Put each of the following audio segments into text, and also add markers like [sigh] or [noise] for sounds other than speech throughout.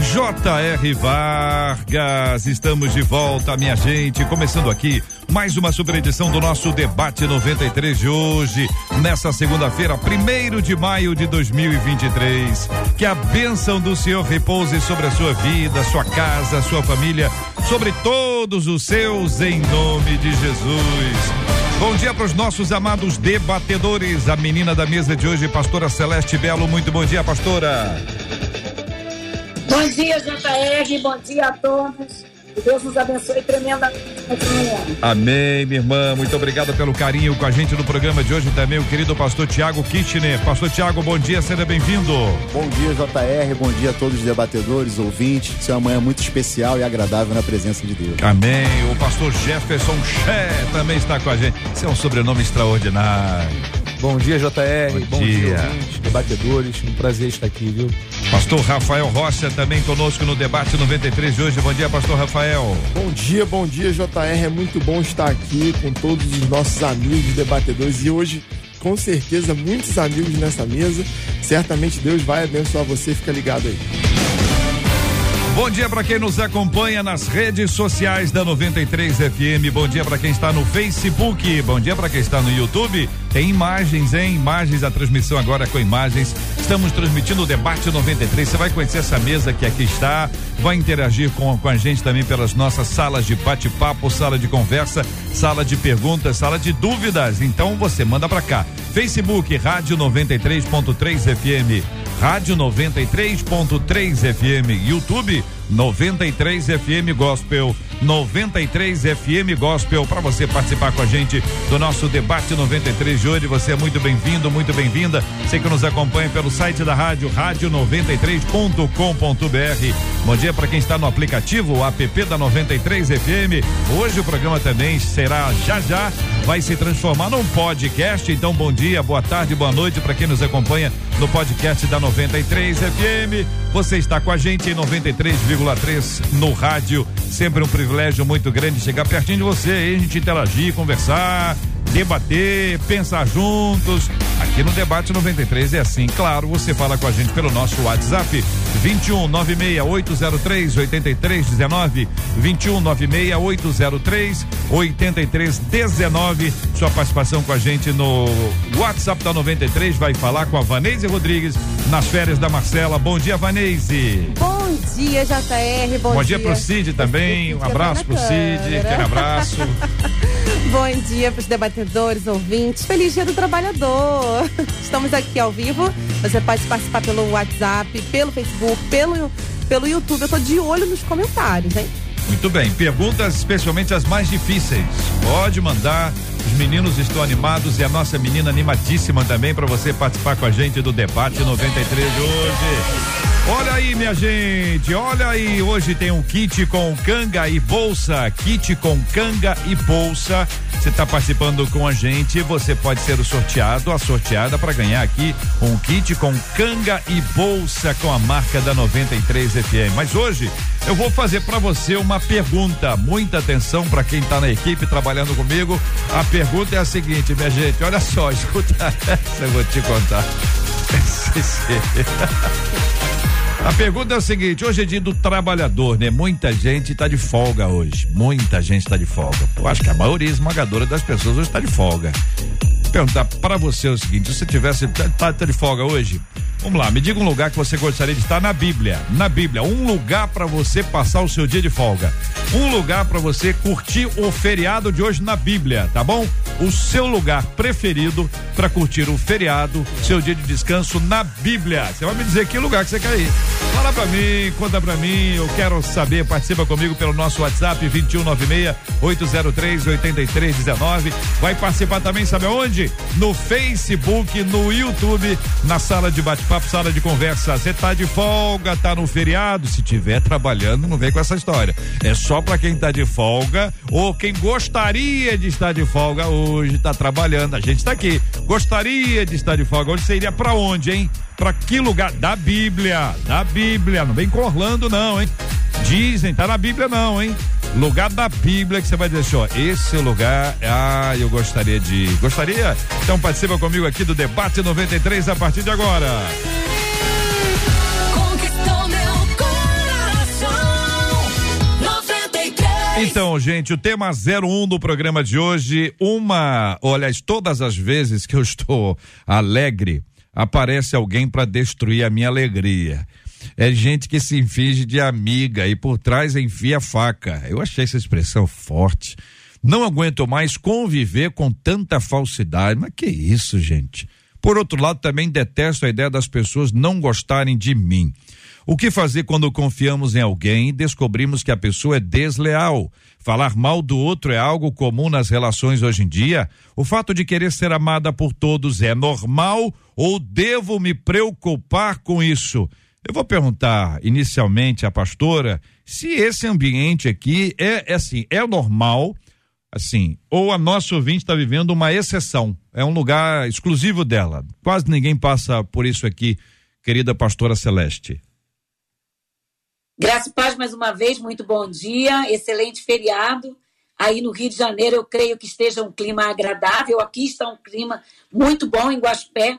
J.R. Vargas, estamos de volta, minha gente. Começando aqui mais uma super edição do nosso Debate 93 de hoje, nessa segunda-feira, primeiro de maio de 2023. Que a bênção do Senhor repouse sobre a sua vida, sua casa, sua família, sobre todos os seus, em nome de Jesus. Bom dia para os nossos amados debatedores. A menina da mesa de hoje, pastora Celeste Belo. Muito bom dia, pastora. Bom dia, JR. Bom dia a todos. Que Deus nos abençoe tremendamente. Amém, minha irmã. Muito obrigado pelo carinho com a gente no programa de hoje também, o querido pastor Tiago Kitchener. Pastor Tiago, bom dia, seja bem-vindo. Bom dia, JR. Bom dia a todos os debatedores, ouvintes. Isso é uma manhã muito especial e agradável na presença de Deus. Amém. O pastor Jefferson Ché também está com a gente. Esse é um sobrenome extraordinário. Bom dia, JR. Bom, Bom dia. dia, ouvintes, debatedores. Um prazer estar aqui, viu? Pastor Rafael Rocha também conosco no debate 93 de hoje. Bom dia, pastor Rafael. Bom dia, bom dia, JR. É muito bom estar aqui com todos os nossos amigos debatedores e hoje, com certeza, muitos amigos nessa mesa. Certamente Deus vai abençoar você. Fica ligado aí. Bom dia para quem nos acompanha nas redes sociais da 93 FM. Bom dia para quem está no Facebook. Bom dia para quem está no YouTube. Tem imagens, hein? Imagens, a transmissão agora com imagens. Estamos transmitindo o debate 93. Você vai conhecer essa mesa que aqui está. Vai interagir com, com a gente também pelas nossas salas de bate-papo, sala de conversa, sala de perguntas, sala de dúvidas. Então você manda para cá. Facebook, Rádio 93.3 FM. Rádio 93.3 FM, YouTube 93 FM Gospel, 93 FM Gospel, para você participar com a gente do nosso debate 93 de hoje. Você é muito bem-vindo, muito bem-vinda. Você que nos acompanha pelo site da rádio, rádio93.com.br. Bom dia para quem está no aplicativo, o app da 93 FM. Hoje o programa também será já já, vai se transformar num podcast. Então, bom dia, boa tarde, boa noite para quem nos acompanha no podcast da 93 FM. Você está com a gente em 93,3 no rádio. Sempre um privilégio muito grande chegar pertinho de você e a gente interagir, conversar, debater, pensar juntos. Aqui no Debate 93 é assim. Claro, você fala com a gente pelo nosso WhatsApp 21 96803 8319 21 96803 8319. Sua participação com a gente no WhatsApp da 93 vai falar com a Vanese Rodrigues nas férias da Marcela. Bom dia, Vanese. Bom dia, JR. Bom, Bom dia pro Cid também. Um [laughs] abraço pro Cid. Aquele abraço. [laughs] Bom dia para os debatedores, ouvintes. Feliz dia do trabalhador. [laughs] Estamos aqui ao vivo. Você pode participar pelo WhatsApp, pelo Facebook, pelo, pelo YouTube. Eu tô de olho nos comentários, hein? Muito bem, perguntas especialmente as mais difíceis. Pode mandar. Os meninos estão animados e a nossa menina animadíssima também para você participar com a gente do debate 93 de hoje. Olha aí, minha gente, olha aí, hoje tem um kit com canga e bolsa, kit com canga e bolsa. Você está participando com a gente, você pode ser o sorteado, a sorteada para ganhar aqui um kit com canga e bolsa com a marca da 93 FM. Mas hoje eu vou fazer para você uma pergunta. Muita atenção para quem está na equipe trabalhando comigo. A pergunta é a seguinte, minha gente, olha só, [laughs] escuta essa, eu vou te contar. [laughs] A pergunta é o seguinte: hoje é dia do trabalhador, né? Muita gente está de folga hoje. Muita gente está de folga. Eu acho que a maioria esmagadora das pessoas hoje está de folga. Perguntar para você o seguinte: se você tivesse tá, tá de folga hoje, vamos lá, me diga um lugar que você gostaria de estar na Bíblia. Na Bíblia, um lugar para você passar o seu dia de folga. Um lugar para você curtir o feriado de hoje na Bíblia, tá bom? O seu lugar preferido para curtir o feriado, seu dia de descanso na Bíblia. Você vai me dizer que lugar que você quer ir. Fala pra mim, conta pra mim, eu quero saber, participa comigo pelo nosso WhatsApp 2196 803 8319. Vai participar também, sabe aonde? No Facebook, no YouTube, na sala de bate-papo bate-papo, sala de conversa. Você tá de folga, tá no feriado? Se tiver trabalhando, não vem com essa história. É só para quem tá de folga ou quem gostaria de estar de folga hoje, tá trabalhando. A gente tá aqui. Gostaria de estar de folga. Hoje iria para onde, hein? Para que lugar? Da Bíblia. Da Bíblia. Não vem com Orlando, não, hein? Dizem, tá na Bíblia, não, hein? Lugar da Bíblia que você vai dizer assim, ó, esse lugar, ah, eu gostaria de. Gostaria? Então participa comigo aqui do Debate 93 a partir de agora. Conquistou meu coração. 93. Então, gente, o tema 01 do programa de hoje, uma, olha, todas as vezes que eu estou alegre, aparece alguém para destruir a minha alegria. É gente que se finge de amiga e por trás enfia faca. Eu achei essa expressão forte. Não aguento mais conviver com tanta falsidade. Mas que isso, gente? Por outro lado, também detesto a ideia das pessoas não gostarem de mim. O que fazer quando confiamos em alguém e descobrimos que a pessoa é desleal? Falar mal do outro é algo comum nas relações hoje em dia? O fato de querer ser amada por todos é normal ou devo me preocupar com isso? Eu vou perguntar inicialmente à pastora se esse ambiente aqui é, é assim, é normal, assim, ou a nossa ouvinte está vivendo uma exceção, é um lugar exclusivo dela. Quase ninguém passa por isso aqui, querida pastora Celeste. Graça e paz mais uma vez, muito bom dia, excelente feriado. Aí no Rio de Janeiro eu creio que esteja um clima agradável, aqui está um clima muito bom em Guaxupé,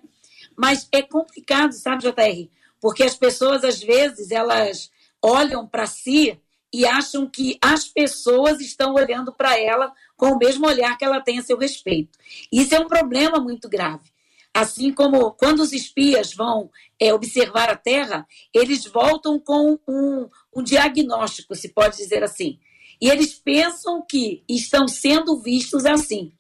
mas é complicado, sabe, JR? Porque as pessoas às vezes elas olham para si e acham que as pessoas estão olhando para ela com o mesmo olhar que ela tem a seu respeito. Isso é um problema muito grave. Assim como quando os espias vão é, observar a Terra, eles voltam com um, um diagnóstico, se pode dizer assim. E eles pensam que estão sendo vistos assim.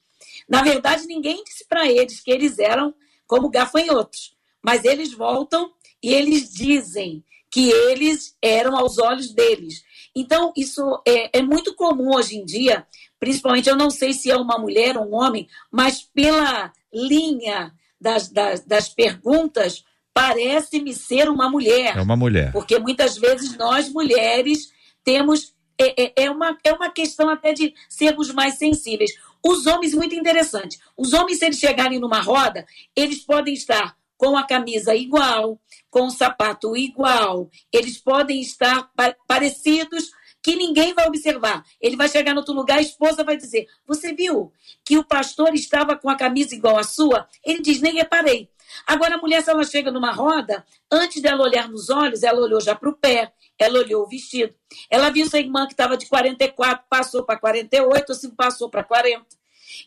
Na verdade, ninguém disse para eles que eles eram como gafanhotos, mas eles voltam e eles dizem que eles eram aos olhos deles. Então, isso é, é, muito comum hoje em dia, principalmente, eu não sei se é uma mulher ou um homem, mas pela linha das, das, das perguntas, parece-me ser uma mulher. É uma mulher. Porque muitas vezes nós, mulheres, temos. É, é, é, uma, é uma questão até de sermos mais sensíveis. Os homens, muito interessante. Os homens, se eles chegarem numa roda, eles podem estar com a camisa igual, com o sapato igual. Eles podem estar pa parecidos que ninguém vai observar. Ele vai chegar no outro lugar, a esposa vai dizer: Você viu que o pastor estava com a camisa igual à sua? Ele diz: Nem reparei. Agora, a mulher, se ela chega numa roda, antes dela olhar nos olhos, ela olhou já para o pé, ela olhou o vestido. Ela viu sua irmã que estava de 44, passou para 48, assim passou para 40.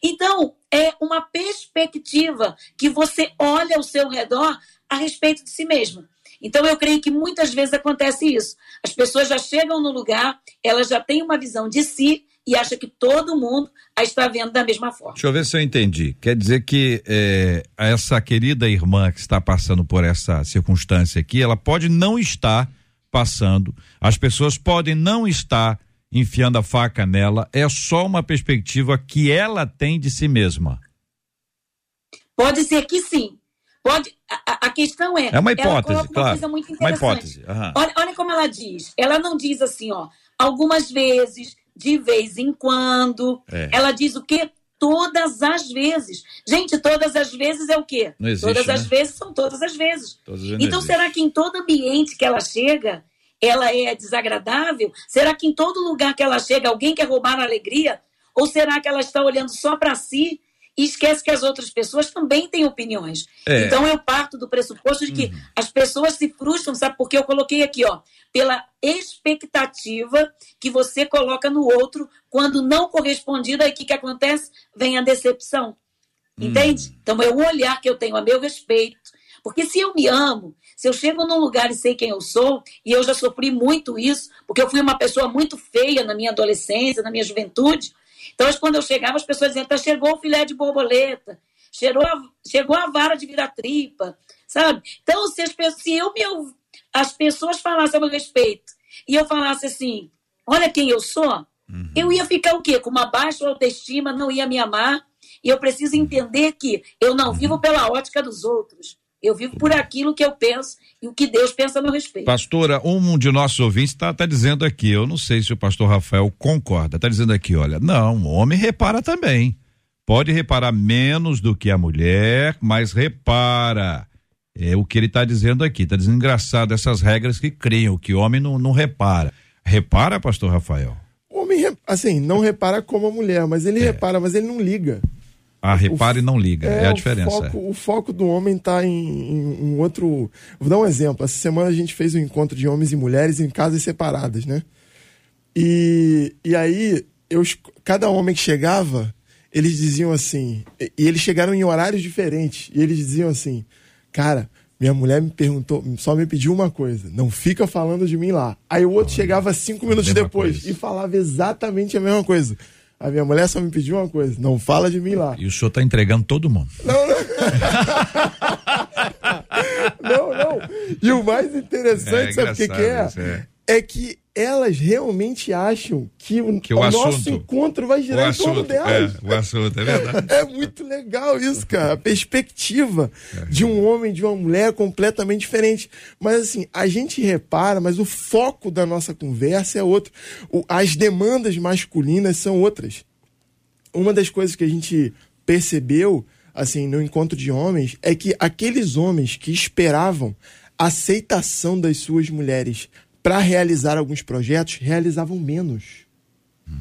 Então, é uma perspectiva que você olha ao seu redor a respeito de si mesma. Então, eu creio que muitas vezes acontece isso. As pessoas já chegam no lugar, elas já têm uma visão de si e acham que todo mundo a está vendo da mesma forma. Deixa eu ver se eu entendi. Quer dizer que é, essa querida irmã que está passando por essa circunstância aqui, ela pode não estar passando, as pessoas podem não estar enfiando a faca nela, é só uma perspectiva que ela tem de si mesma. Pode ser que sim. Pode, a, a questão é. É uma hipótese, uma claro. Coisa muito uma interessante. hipótese. Aham. Olha, olha como ela diz. Ela não diz assim, ó, algumas vezes, de vez em quando. É. Ela diz o quê? Todas as vezes. Gente, todas as vezes é o quê? Não existe, todas as né? vezes são todas as vezes. Todas as Então, existe. será que em todo ambiente que ela chega, ela é desagradável? Será que em todo lugar que ela chega, alguém quer roubar a alegria? Ou será que ela está olhando só para si e esquece que as outras pessoas também têm opiniões? É. Uhum. Então, eu parto do pressuposto de que as pessoas se frustram, sabe? Porque eu coloquei aqui, ó, pela expectativa que você coloca no outro, quando não correspondido, aí o que, que acontece? Vem a decepção. Entende? Então, é um olhar que eu tenho a meu respeito. Porque se eu me amo, se eu chego num lugar e sei quem eu sou, e eu já sofri muito isso, porque eu fui uma pessoa muito feia na minha adolescência, na minha juventude. Então, quando eu chegava, as pessoas diziam, "Tá, chegou o filé de borboleta, chegou a, chegou a vara de vira-tripa, sabe? Então, se, as pessoas, se eu as pessoas falassem a meu respeito, e eu falasse assim, olha quem eu sou, eu ia ficar o quê? Com uma baixa autoestima, não ia me amar, e eu preciso entender que eu não vivo pela ótica dos outros. Eu vivo por aquilo que eu penso e o que Deus pensa a meu respeito. Pastora, um de nossos ouvintes está tá dizendo aqui, eu não sei se o pastor Rafael concorda, está dizendo aqui, olha, não, o homem repara também. Pode reparar menos do que a mulher, mas repara. É o que ele está dizendo aqui. Está dizendo engraçado essas regras que criam, que o homem não, não repara. Repara, pastor Rafael? O homem, assim, não repara como a mulher, mas ele repara, mas ele não liga. Ah, repara e não liga. É, a o diferença. Foco, o foco do homem está em, em um outro. Vou dar um exemplo. Essa semana a gente fez um encontro de homens e mulheres em casas separadas, né? E, e aí, eu, cada homem que chegava, eles diziam assim. E, e eles chegaram em horários diferentes. E eles diziam assim: Cara, minha mulher me perguntou, só me pediu uma coisa: não fica falando de mim lá. Aí o outro chegava cinco minutos depois coisa. e falava exatamente a mesma coisa. A minha mulher só me pediu uma coisa: não fala de mim lá. E o senhor está entregando todo mundo. [laughs] Não, não. E o mais interessante, É sabe o que, que é? é. É que elas realmente acham que o, Que o nosso assunto- encontro vai O girar em torno assunto, delas. é, o assunto, é verdade. [laughs] É muito legal isso, cara. A perspectiva de um homem, de uma mulher é completamente diferente. Mas assim, a gente repara, mas o foco da nossa conversa é outro. O- as demandas masculinas são outras. Uma das coisas que a gente percebeu, assim, no encontro de homens, é que aqueles homens que esperavam aceitação das suas mulheres para realizar alguns projetos, realizavam menos.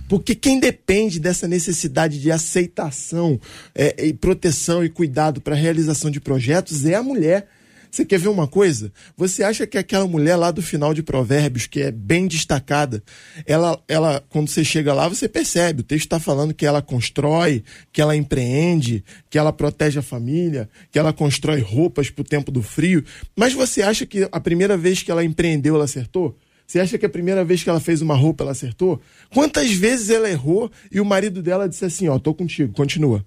Porque quem depende dessa necessidade de aceitação é, e proteção e cuidado para a realização de projetos é a mulher. Você quer ver uma coisa? Você acha que aquela mulher lá do final de Provérbios, que é bem destacada, ela, ela quando você chega lá, você percebe. O texto está falando que ela constrói, que ela empreende, que ela protege a família, que ela constrói roupas para o tempo do frio. Mas você acha que a primeira vez que ela empreendeu, ela acertou? Você acha que a primeira vez que ela fez uma roupa, ela acertou? Quantas vezes ela errou e o marido dela disse assim: Ó, tô contigo, continua.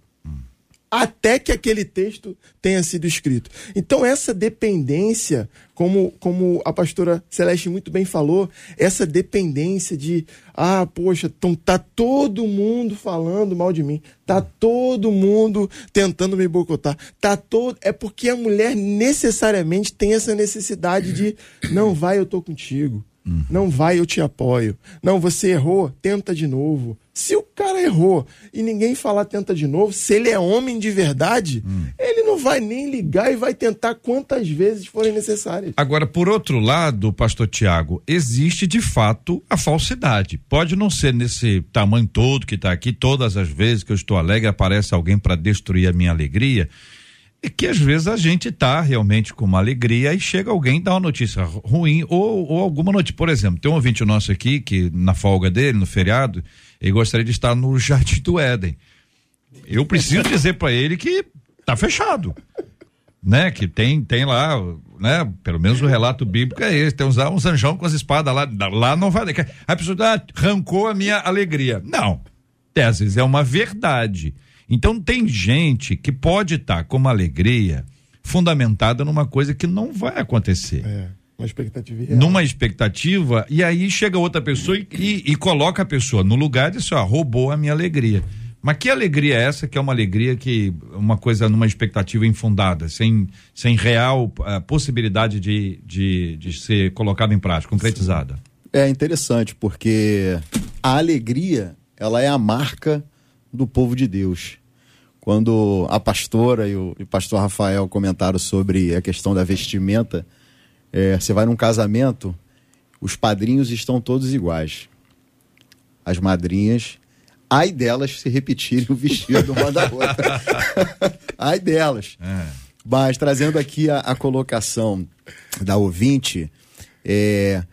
Até que aquele texto tenha sido escrito. Então, essa dependência, como, como a pastora Celeste muito bem falou, essa dependência de, ah, poxa, então tá todo mundo falando mal de mim, tá todo mundo tentando me boicotar, tá todo. É porque a mulher necessariamente tem essa necessidade de, não vai, eu tô contigo. Não vai, eu te apoio. Não, você errou, tenta de novo. Se o cara errou e ninguém falar tenta de novo, se ele é homem de verdade, ele não vai nem ligar e vai tentar quantas vezes forem necessárias. Agora, por outro lado, pastor Tiago, existe de fato a falsidade. Pode não ser nesse tamanho todo que está aqui, todas as vezes que eu estou alegre, aparece alguém para destruir a minha alegria. É que às vezes a gente tá realmente com uma alegria e chega alguém e dá uma notícia ruim ou, ou alguma notícia. Por exemplo, tem um ouvinte nosso aqui que na folga dele, no feriado, ele gostaria de estar no Jardim do Éden. Eu [laughs] preciso dizer para ele que tá fechado né? Que tem, tem lá, né? Pelo menos o relato bíblico é esse, tem uns, uns anjão com as espadas lá, lá não vai, a pessoa ah, arrancou a minha alegria. Não, vezes é uma verdade. Então tem gente que pode estar com uma alegria fundamentada numa coisa que não vai acontecer. É, uma expectativa irreal. Numa expectativa, e aí chega outra pessoa e, e- e coloca a pessoa no lugar de assim, ó, roubou a minha alegria. Mas que alegria é essa que é uma alegria que, uma coisa numa expectativa infundada, sem, sem real ah, possibilidade de, de, de ser colocada em prática, concretizada? É interessante porque a alegria, ela é a marca do povo de Deus. Quando a pastora e o, e o pastor Rafael comentaram sobre a questão da vestimenta, é, você vai num casamento, os padrinhos estão todos iguais. As madrinhas, ai delas se repetirem o vestido uma da outra. [laughs] ai delas. Mas trazendo aqui a, a colocação da ouvinte, é,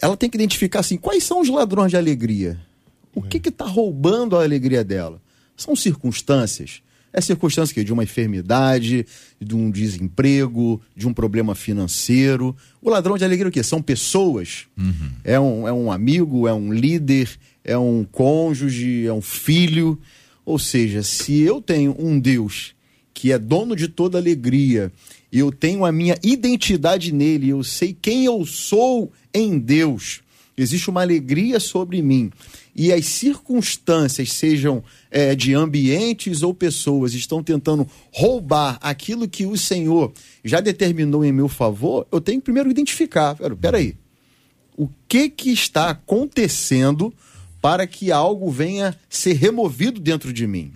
ela tem que identificar assim, quais são os ladrões de alegria? O que que está roubando a alegria dela? São circunstâncias? É circunstância quê? de uma enfermidade, de um desemprego, de um problema financeiro. O ladrão de alegria é o quê? São pessoas. É, um, é um amigo, é um líder, é um cônjuge, é um filho. Ou seja, se eu tenho um Deus que é dono de toda alegria, e eu tenho a minha identidade nele, eu sei quem eu sou em Deus, existe uma alegria sobre mim, e as circunstâncias, sejam é, de ambientes ou pessoas, estão tentando roubar aquilo que o Senhor já determinou em meu favor, eu tenho que primeiro identificar. Pera- Peraí, o que que está acontecendo para que algo venha ser removido dentro de mim?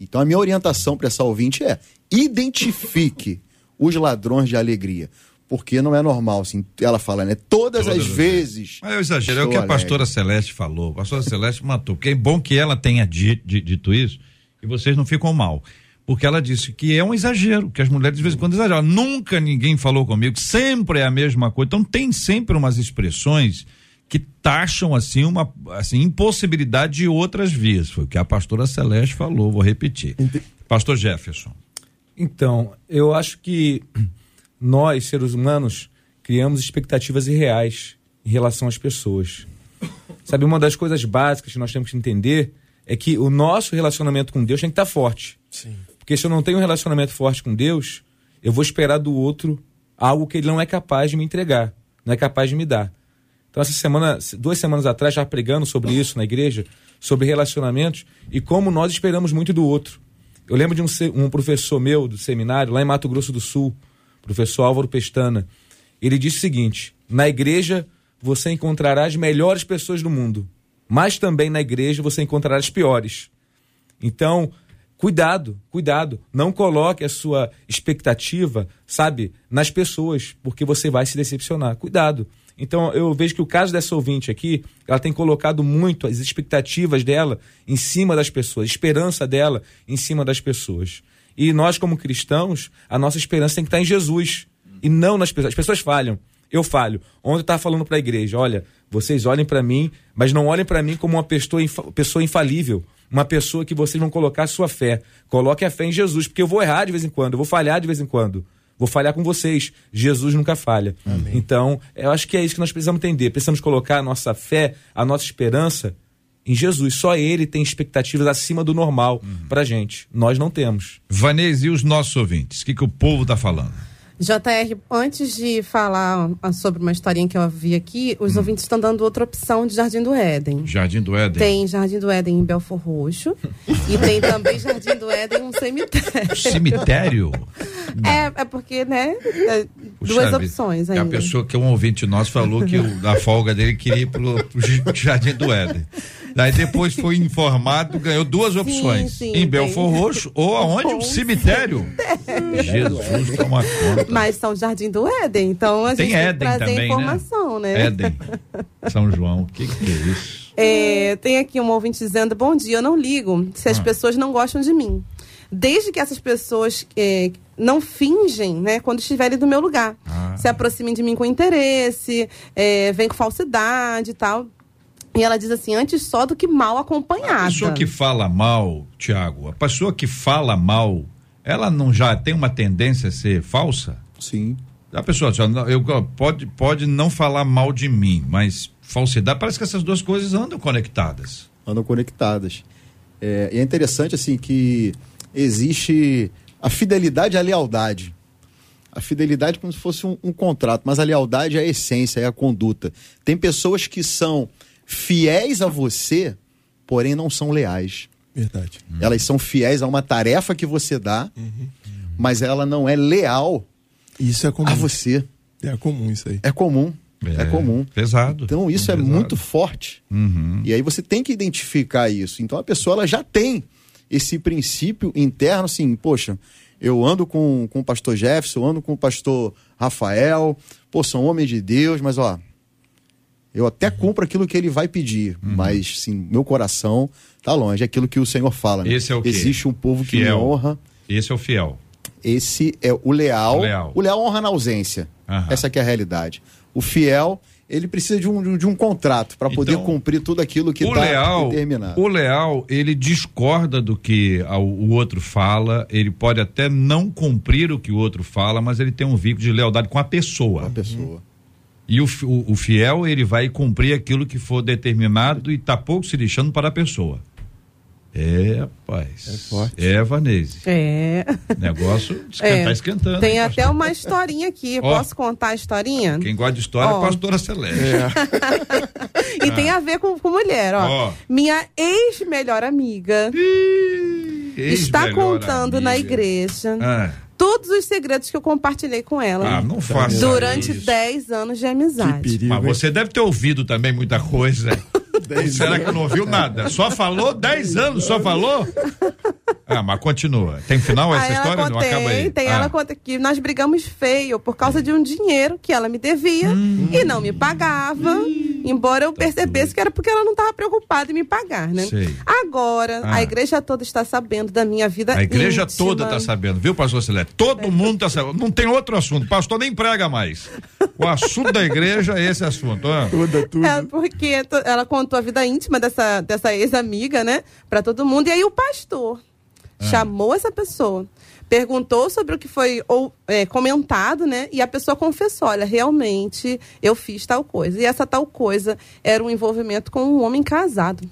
Então a minha orientação para essa ouvinte é: identifique os ladrões de alegria. Porque não é normal, assim, ela fala, né? Todas, Todas as as vezes. Mas eu exagero, é o que a alegre. pastora Celeste falou. A pastora Celeste matou. Porque é bom que ela tenha di- di- dito isso e vocês não ficam mal. Porque ela disse que é um exagero, que as mulheres de vez em quando exageram. Nunca ninguém falou comigo, sempre é a mesma coisa. Então tem sempre umas expressões que taxam assim uma assim, impossibilidade de outras vias. Foi o que a pastora Celeste falou, vou repetir. Pastor Jefferson. Então, eu acho que nós, seres humanos, criamos expectativas irreais em relação às pessoas. Sabe, uma das coisas básicas que nós temos que entender é que o nosso relacionamento com Deus tem que estar forte. Sim. Porque se eu não tenho um relacionamento forte com Deus, eu vou esperar do outro algo que ele não é capaz de me entregar, não é capaz de me dar. Então, essa semana, duas semanas atrás, já pregando sobre isso na igreja, sobre relacionamentos e como nós esperamos muito do outro. Eu lembro de um, um professor meu do seminário, lá em Mato Grosso do Sul, professor Álvaro Pestana. Ele disse o seguinte: na igreja você encontrará as melhores pessoas do mundo, mas também na igreja você encontrará as piores. Então, cuidado, cuidado. Não coloque a sua expectativa, sabe, nas pessoas, porque você vai se decepcionar. Cuidado. Então, eu vejo que o caso dessa ouvinte aqui, ela tem colocado muito as expectativas dela em cima das pessoas, a esperança dela em cima das pessoas. E nós, como cristãos, a nossa esperança tem que estar em Jesus e não nas pessoas. As pessoas falham. Eu falho. Ontem eu estava falando para a igreja: olha, vocês olhem para mim, mas não olhem para mim como uma pessoa, infa- pessoa infalível. Uma pessoa que vocês vão colocar a sua fé. Coloque a fé em Jesus, porque eu vou errar de vez em quando, eu vou falhar de vez em quando. Vou falhar com vocês. Jesus nunca falha. Então, eu acho que é isso que nós precisamos entender. Precisamos colocar a nossa fé, a nossa esperança em Jesus. Só Ele tem expectativas acima do normal pra gente. Nós não temos. Vanessa, e os nossos ouvintes? O que, que o povo tá falando? JR, antes de falar ah, sobre uma historinha que eu vi aqui, os ouvintes estão dando outra opção de Jardim do Éden. Jardim do Éden. Tem Jardim do Éden em Belfor Roxo e tem também Jardim do Éden um cemitério. Cemitério? [laughs] É, é porque, né? é duas opções É a pessoa que um ouvinte nosso falou que o, a folga dele queria ir pro, pro Jardim do Éden. Daí depois foi [laughs] informado, ganhou duas opções. sim, em tem. Belfor Roxo ou aonde? Um Um cemitério. Jesus, toma conta. Mas são Jardim do Éden, então a Tem gente tem que Éden trazer também, informação, né? Éden. São João, o que, que é isso? É, tem aqui um ouvinte dizendo: Bom dia, eu não ligo se as Ah. pessoas não gostam de mim. Desde que essas pessoas é, não fingem, né, quando estiverem do meu lugar. Ah. Se aproximem de mim com interesse, é, vem com falsidade e tal. E ela diz assim: antes só do que mal A acompanhada. pessoa que fala mal, Tiago, a pessoa que fala mal, ela não já tem uma tendência a ser falsa? Sim. A pessoa eu, pode, pode não falar mal de mim, mas falsidade, parece que essas duas coisas andam conectadas. andam conectadas. É, e é interessante assim que existe a fidelidade e a lealdade. A fidelidade é como se fosse um, um contrato, mas a lealdade é a essência, é a conduta. Tem pessoas que são fiéis a você, porém não são leais. Verdade. Elas são fiéis a uma tarefa que você dá, mas ela não é leal Isso é comum. a você. É comum isso aí. É comum. É, comum. Pesado. Então isso é Pesado. muito forte. Uhum. E aí você tem que identificar isso. Então a pessoa ela já tem esse princípio interno, assim, poxa, eu ando com, com o pastor Jefferson, eu ando com o pastor Rafael, pô, são homens de Deus, mas ó, eu até Uhum. cumpro aquilo que ele vai pedir, mas sim, meu coração tá longe, é aquilo que o Senhor fala. né? Esse é o quê? Existe um povo que me honra, Esse é o fiel. esse é o leal. O leal. O leal honra na ausência. Aham. Essa que é a realidade. O fiel, ele precisa de um, de um contrato para poder Então, cumprir tudo aquilo que está determinado. o leal, ele discorda do que a- o outro fala, ele pode até não cumprir o que o outro fala, mas ele tem um vínculo de lealdade com a pessoa. A pessoa. E o, o, o fiel, ele vai cumprir aquilo que for determinado e tá pouco se lixando para a pessoa. É, rapaz. É forte. É, Vanese. É. Negócio esquenta- É. esquentando. Tem hein, até pastor? uma historinha aqui. Ó. Posso contar a historinha? Quem gosta de história é Ó. a pastora Celeste. [laughs] E tem a ver com, com mulher, ó. Ó. Minha ex-melhor amiga está Ex-melhor contando na amiga. igreja Ah, todos os segredos que eu compartilhei com ela ah, não faça durante isso. 10 anos de Que amizade. perigo. Mas hein? você deve ter ouvido também muita coisa. [laughs] Dez Será anos. que não ouviu nada? Só falou 10 anos, só falou? Ah, mas continua. Tem final essa Aí ela história? Não contei, acaba aí. tem Ah. ela conta que nós brigamos feio por causa de um dinheiro que ela me devia Hum. e não me pagava, embora eu percebesse que era porque ela não estava preocupada em me pagar, né? Tá Sei. Agora, Ah. a igreja toda está sabendo da minha vida A igreja íntima. toda está sabendo, viu, pastor Celeste? Todo [laughs] mundo está sabendo. Não tem outro assunto. Pastor nem prega mais. O assunto da igreja é esse assunto. ó. Toda, tudo. É, porque ela contou a vida íntima dessa, dessa ex-amiga, né? Pra todo mundo. E aí o pastor Ah. chamou essa pessoa, perguntou sobre o que foi ou, é, comentado, né? E a pessoa confessou: olha, realmente eu fiz tal coisa. E essa tal coisa era um envolvimento com um homem casado.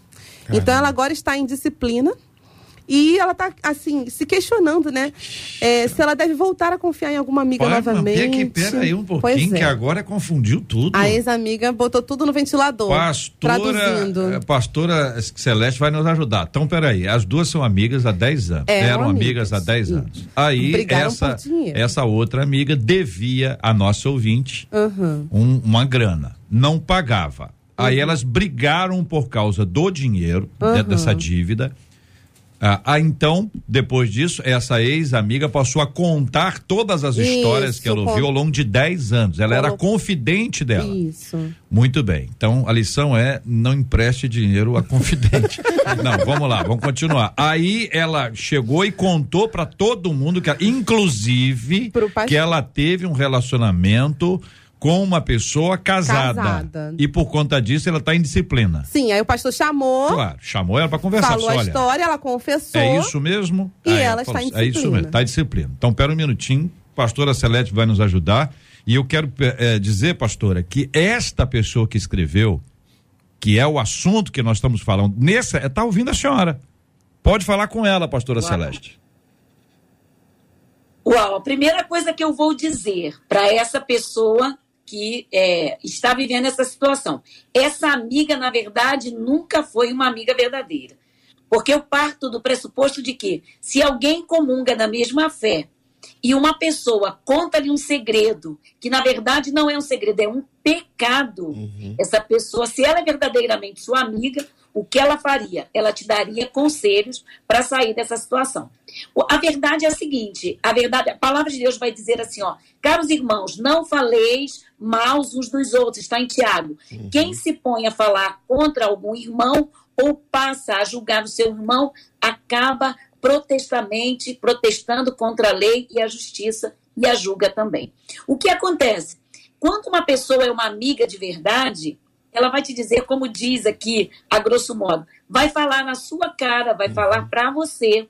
Então ela agora está em disciplina. E ela tá, assim, se questionando, né? é, se ela deve voltar a confiar em alguma amiga Pai, mas novamente. Pera, pera aí um pouquinho, é. que agora confundiu tudo. A ex-amiga botou tudo no ventilador. Pastora, Traduzindo. eh, pastora Celeste vai nos ajudar. Então, peraí, as duas são amigas há 10 anos. Eram Eram amigas amigas, há 10 isso. anos. Aí, Brigaram essa, essa outra amiga devia a nossa ouvinte Uhum. um- uma grana. Não pagava. Aí elas brigaram por causa do dinheiro, Uhum. dessa dívida. Ah, ah, então, depois disso, essa ex-amiga passou a contar todas as histórias Isso, que ela ouviu ao longo de 10 anos. Ela era confidente dela. Isso. Muito bem. Então a lição é não empreste dinheiro a confidente. [laughs] não, vamos lá, vamos continuar. Aí ela chegou e contou para todo mundo que, inclusive, que ela teve um relacionamento com uma pessoa casada. Casada. E por conta disso ela está em disciplina. Sim, aí o pastor chamou, Claro, chamou ela para conversar. falou a história, ela confessou. é isso mesmo? E Aí ela falou está em assim, É isso disciplina. mesmo, está em disciplina. Então, pera um minutinho, pastora Celeste vai nos ajudar. E eu quero eh, dizer, pastora, que esta pessoa que escreveu, que é o assunto que nós estamos falando, nessa, está ouvindo a senhora. Pode falar com ela, pastora Celeste. Uau, a primeira coisa que eu vou dizer para essa pessoa que é, está vivendo essa situação, essa amiga, na verdade, nunca foi uma amiga verdadeira. Porque eu parto do pressuposto de que, se alguém comunga na mesma fé e uma pessoa conta-lhe um segredo, que na verdade não é um segredo, é um pecado, essa pessoa, se ela é verdadeiramente sua amiga, o que ela faria? Ela te daria conselhos para sair dessa situação. A verdade é a seguinte: a verdade, a palavra de Deus vai dizer assim, ó, caros irmãos, não faleis maus uns dos outros, está em Tiago. Quem se põe a falar contra algum irmão ou passa a julgar o seu irmão, acaba protestamente protestando contra a lei e a justiça e a julga também. O que acontece? Quando uma pessoa é uma amiga de verdade, ela vai te dizer, como diz aqui, a grosso modo, vai falar na sua cara, vai falar para você.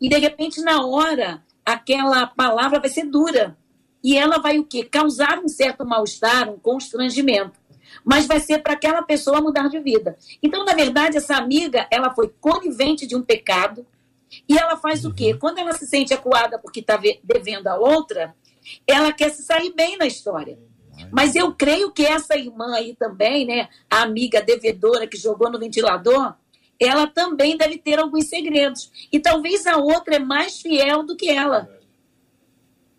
E de repente, na hora, aquela palavra vai ser dura. E ela vai o quê? Causar um certo mal-estar, um constrangimento. Mas vai ser para aquela pessoa mudar de vida. Então, na verdade, essa amiga, ela foi conivente de um pecado. E ela faz o quê? Quando ela se sente acuada porque está devendo a outra, ela quer se sair bem na história. Mas eu creio que essa irmã aí também, né, a amiga devedora que jogou no ventilador, ela também deve ter alguns segredos. E talvez a outra é mais fiel do que ela.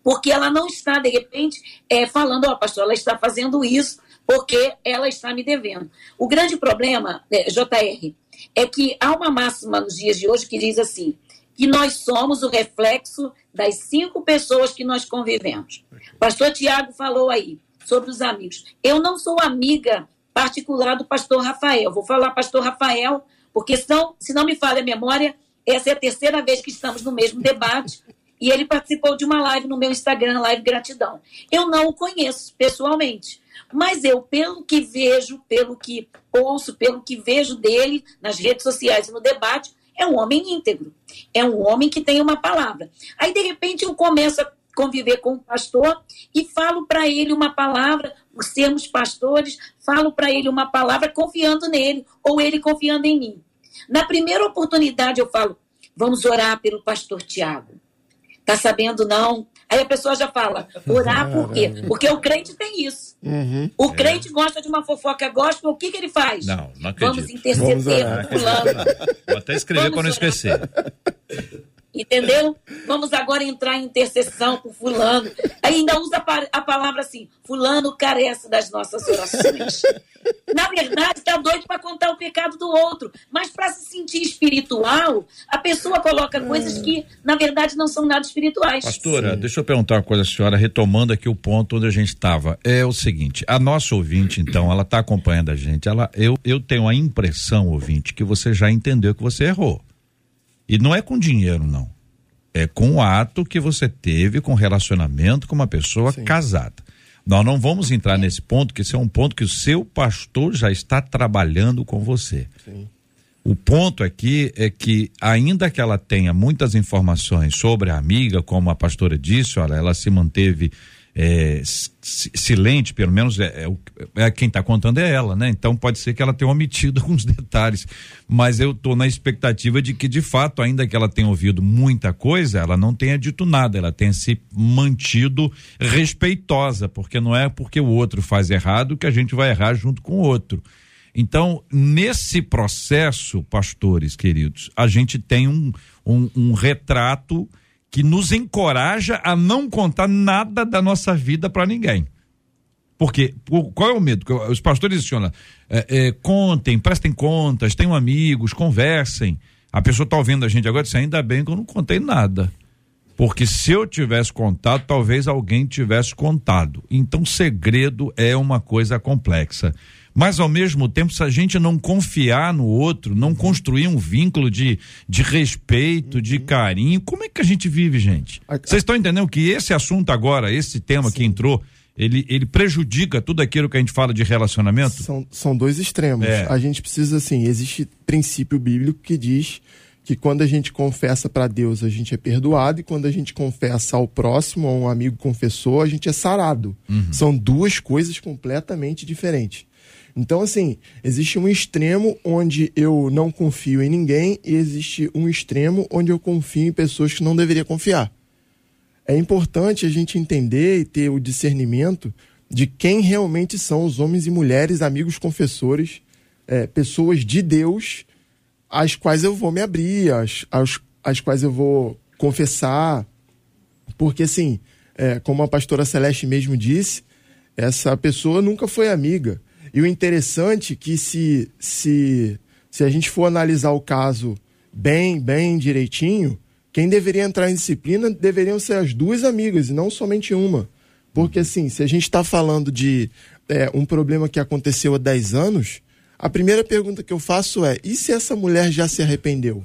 Porque ela não está, de repente, é, falando, ó, pastor, ela está fazendo isso porque ela está me devendo. O grande problema, é, JR, é que há uma máxima nos dias de hoje que diz assim, que nós somos o reflexo das cinco pessoas que nós convivemos. Pastor Tiago falou aí sobre os amigos. Eu não sou amiga particular do pastor Rafael. Vou falar pastor Rafael, porque senão, se não me falha a memória, essa é a terceira vez que estamos no mesmo debate. E ele participou de uma live no meu Instagram, Live Gratidão. Eu não o conheço pessoalmente, mas eu, pelo que vejo, pelo que ouço, pelo que vejo dele nas redes sociais e no debate, é um homem íntegro. É um homem que tem uma palavra. Aí, de repente, eu começo a conviver com o pastor e falo para ele uma palavra, por sermos pastores, falo para ele uma palavra confiando nele, ou ele confiando em mim. Na primeira oportunidade eu falo, vamos orar pelo pastor Tiago. Tá sabendo não? Aí a pessoa já fala, orar [laughs] por quê? Porque o crente tem isso. Uhum. O crente gosta de uma fofoca gospel, o que, que ele faz? Não, não Vamos acredito. interceder Vamos orar. Vou até escrever Vamos para não esquecer. Entendeu? Vamos agora entrar em intercessão por fulano. Ainda usa a pa- a palavra assim: fulano carece das nossas orações. Na verdade, está doido para contar o pecado do outro. Mas para se sentir espiritual, a pessoa coloca coisas que, na verdade, não são nada espirituais. Pastora, deixa eu perguntar uma coisa à senhora, retomando aqui o ponto onde a gente estava. É o seguinte, a nossa ouvinte, então, ela está acompanhando a gente. Ela, eu, eu tenho a impressão, ouvinte, que você já entendeu que você errou. E não é com dinheiro, não. É com o ato que você teve com relacionamento com uma pessoa casada. Nós não vamos entrar nesse ponto, que esse é um ponto que o seu pastor já está trabalhando com você. O ponto aqui é que, ainda que ela tenha muitas informações sobre a amiga, como a pastora disse, olha, ela se manteve é, si- silente, pelo menos é, é é quem está contando é ela, né? Então pode ser que ela tenha omitido [laughs] alguns detalhes, mas eu estou na expectativa de que, de fato, ainda que ela tenha ouvido muita coisa, ela não tenha dito nada, ela tenha se mantido respeitosa, porque não é porque o outro faz errado que a gente vai errar junto com o outro. Então, nesse processo, pastores queridos, a gente tem um, um, um retrato que nos encoraja a não contar nada da nossa vida para ninguém. Porque qual é o medo? Os pastores dizem, olha, é, é, contem, prestem contas, tenham amigos, conversem. A pessoa está ouvindo a gente agora e diz, ainda bem que eu não contei nada. Porque se eu tivesse contado, talvez alguém tivesse contado. Então, segredo é uma coisa complexa. Mas, ao mesmo tempo, se a gente não confiar no outro, não construir um vínculo de, de respeito, de carinho, como é que a gente vive, gente? Vocês estão entendendo que esse assunto agora, esse tema que entrou, ele, ele prejudica tudo aquilo que a gente fala de relacionamento? São, são dois extremos. É. A gente precisa, assim, existe princípio bíblico que diz que quando a gente confessa para Deus, a gente é perdoado, e quando a gente confessa ao próximo, a um amigo confessor, a gente é sarado. São duas coisas completamente diferentes. Então, assim, existe um extremo onde eu não confio em ninguém, e existe um extremo onde eu confio em pessoas que não deveria confiar é importante a gente entender e ter o discernimento de quem realmente são os homens e mulheres, amigos confessores, é, pessoas de Deus, às quais eu vou me abrir, às, às, às quais eu vou confessar. Porque, assim, é, como a pastora Celeste mesmo disse, essa pessoa nunca foi amiga. E o interessante é que se, se, se a gente for analisar o caso bem, bem direitinho, quem deveria entrar em disciplina deveriam ser as duas amigas e não somente uma. Porque, assim, se a gente está falando de é, um problema que aconteceu há 10 anos, a primeira pergunta que eu faço é: e se essa mulher já se arrependeu?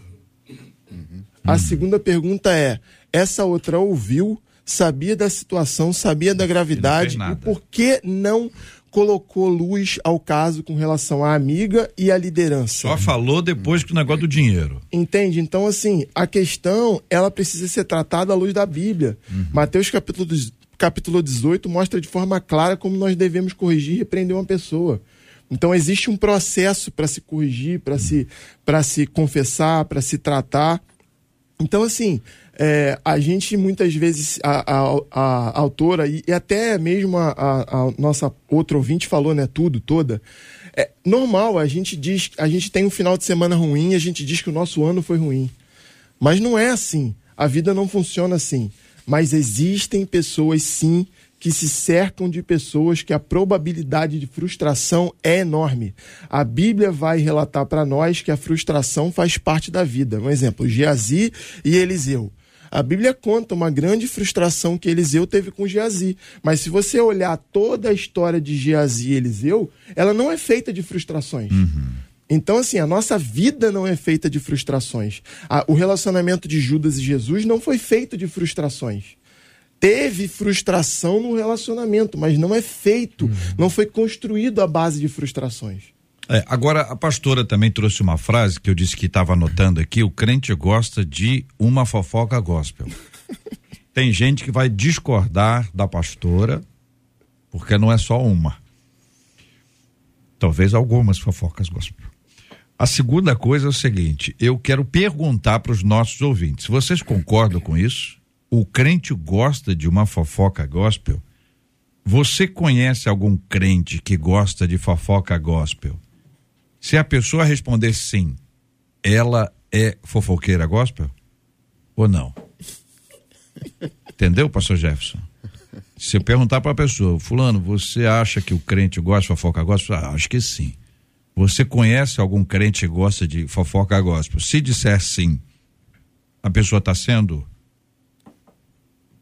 A segunda pergunta é: essa outra ouviu, sabia da situação, sabia da gravidade, e por que não colocou luz ao caso com relação à amiga e à liderança? Só falou depois que o negócio do dinheiro. Entende? Então, assim, a questão, ela precisa ser tratada à luz da Bíblia. Mateus capítulo, capítulo 18 mostra de forma clara como nós devemos corrigir e repreender uma pessoa. Então, existe um processo para se corrigir, para se, para se confessar, para se tratar. Então, assim, é, a gente muitas vezes, a, a- a autora e, e até mesmo a, a- nossa outra ouvinte falou, né, tudo, toda. É normal, a gente diz, a gente tem um final de semana ruim, a gente diz que o nosso ano foi ruim. Mas não é assim. A vida não funciona assim. Mas existem pessoas, sim, que se cercam de pessoas que a probabilidade de frustração é enorme. A Bíblia vai relatar para nós que a frustração faz parte da vida. Um exemplo, Geazi e Eliseu. A Bíblia conta uma grande frustração que Eliseu teve com Geazi. Mas se você olhar toda a história de Geazi e Eliseu, ela não é feita de frustrações. Então, assim, a nossa vida não é feita de frustrações. O relacionamento de Judas e Jesus não foi feito de frustrações. Teve frustração no relacionamento, mas não é feito, não foi construído à base de frustrações. É, agora, a pastora também trouxe uma frase que eu disse que estava anotando aqui: o crente gosta de uma fofoca gospel. [laughs] Tem gente que vai discordar da pastora, porque não é só uma. Talvez algumas fofocas gospel. A segunda coisa é o seguinte: eu quero perguntar para os nossos ouvintes. Vocês concordam com isso? O crente gosta de uma fofoca gospel? Você conhece algum crente que gosta de fofoca gospel? Se a pessoa responder sim, ela é fofoqueira gospel? Ou não? Entendeu, pastor Jefferson? Se eu perguntar para a pessoa, fulano, você acha que o crente gosta de fofoca gospel? Ah, acho que sim. Você conhece algum crente que gosta de fofoca gospel? Se disser sim, a pessoa está sendo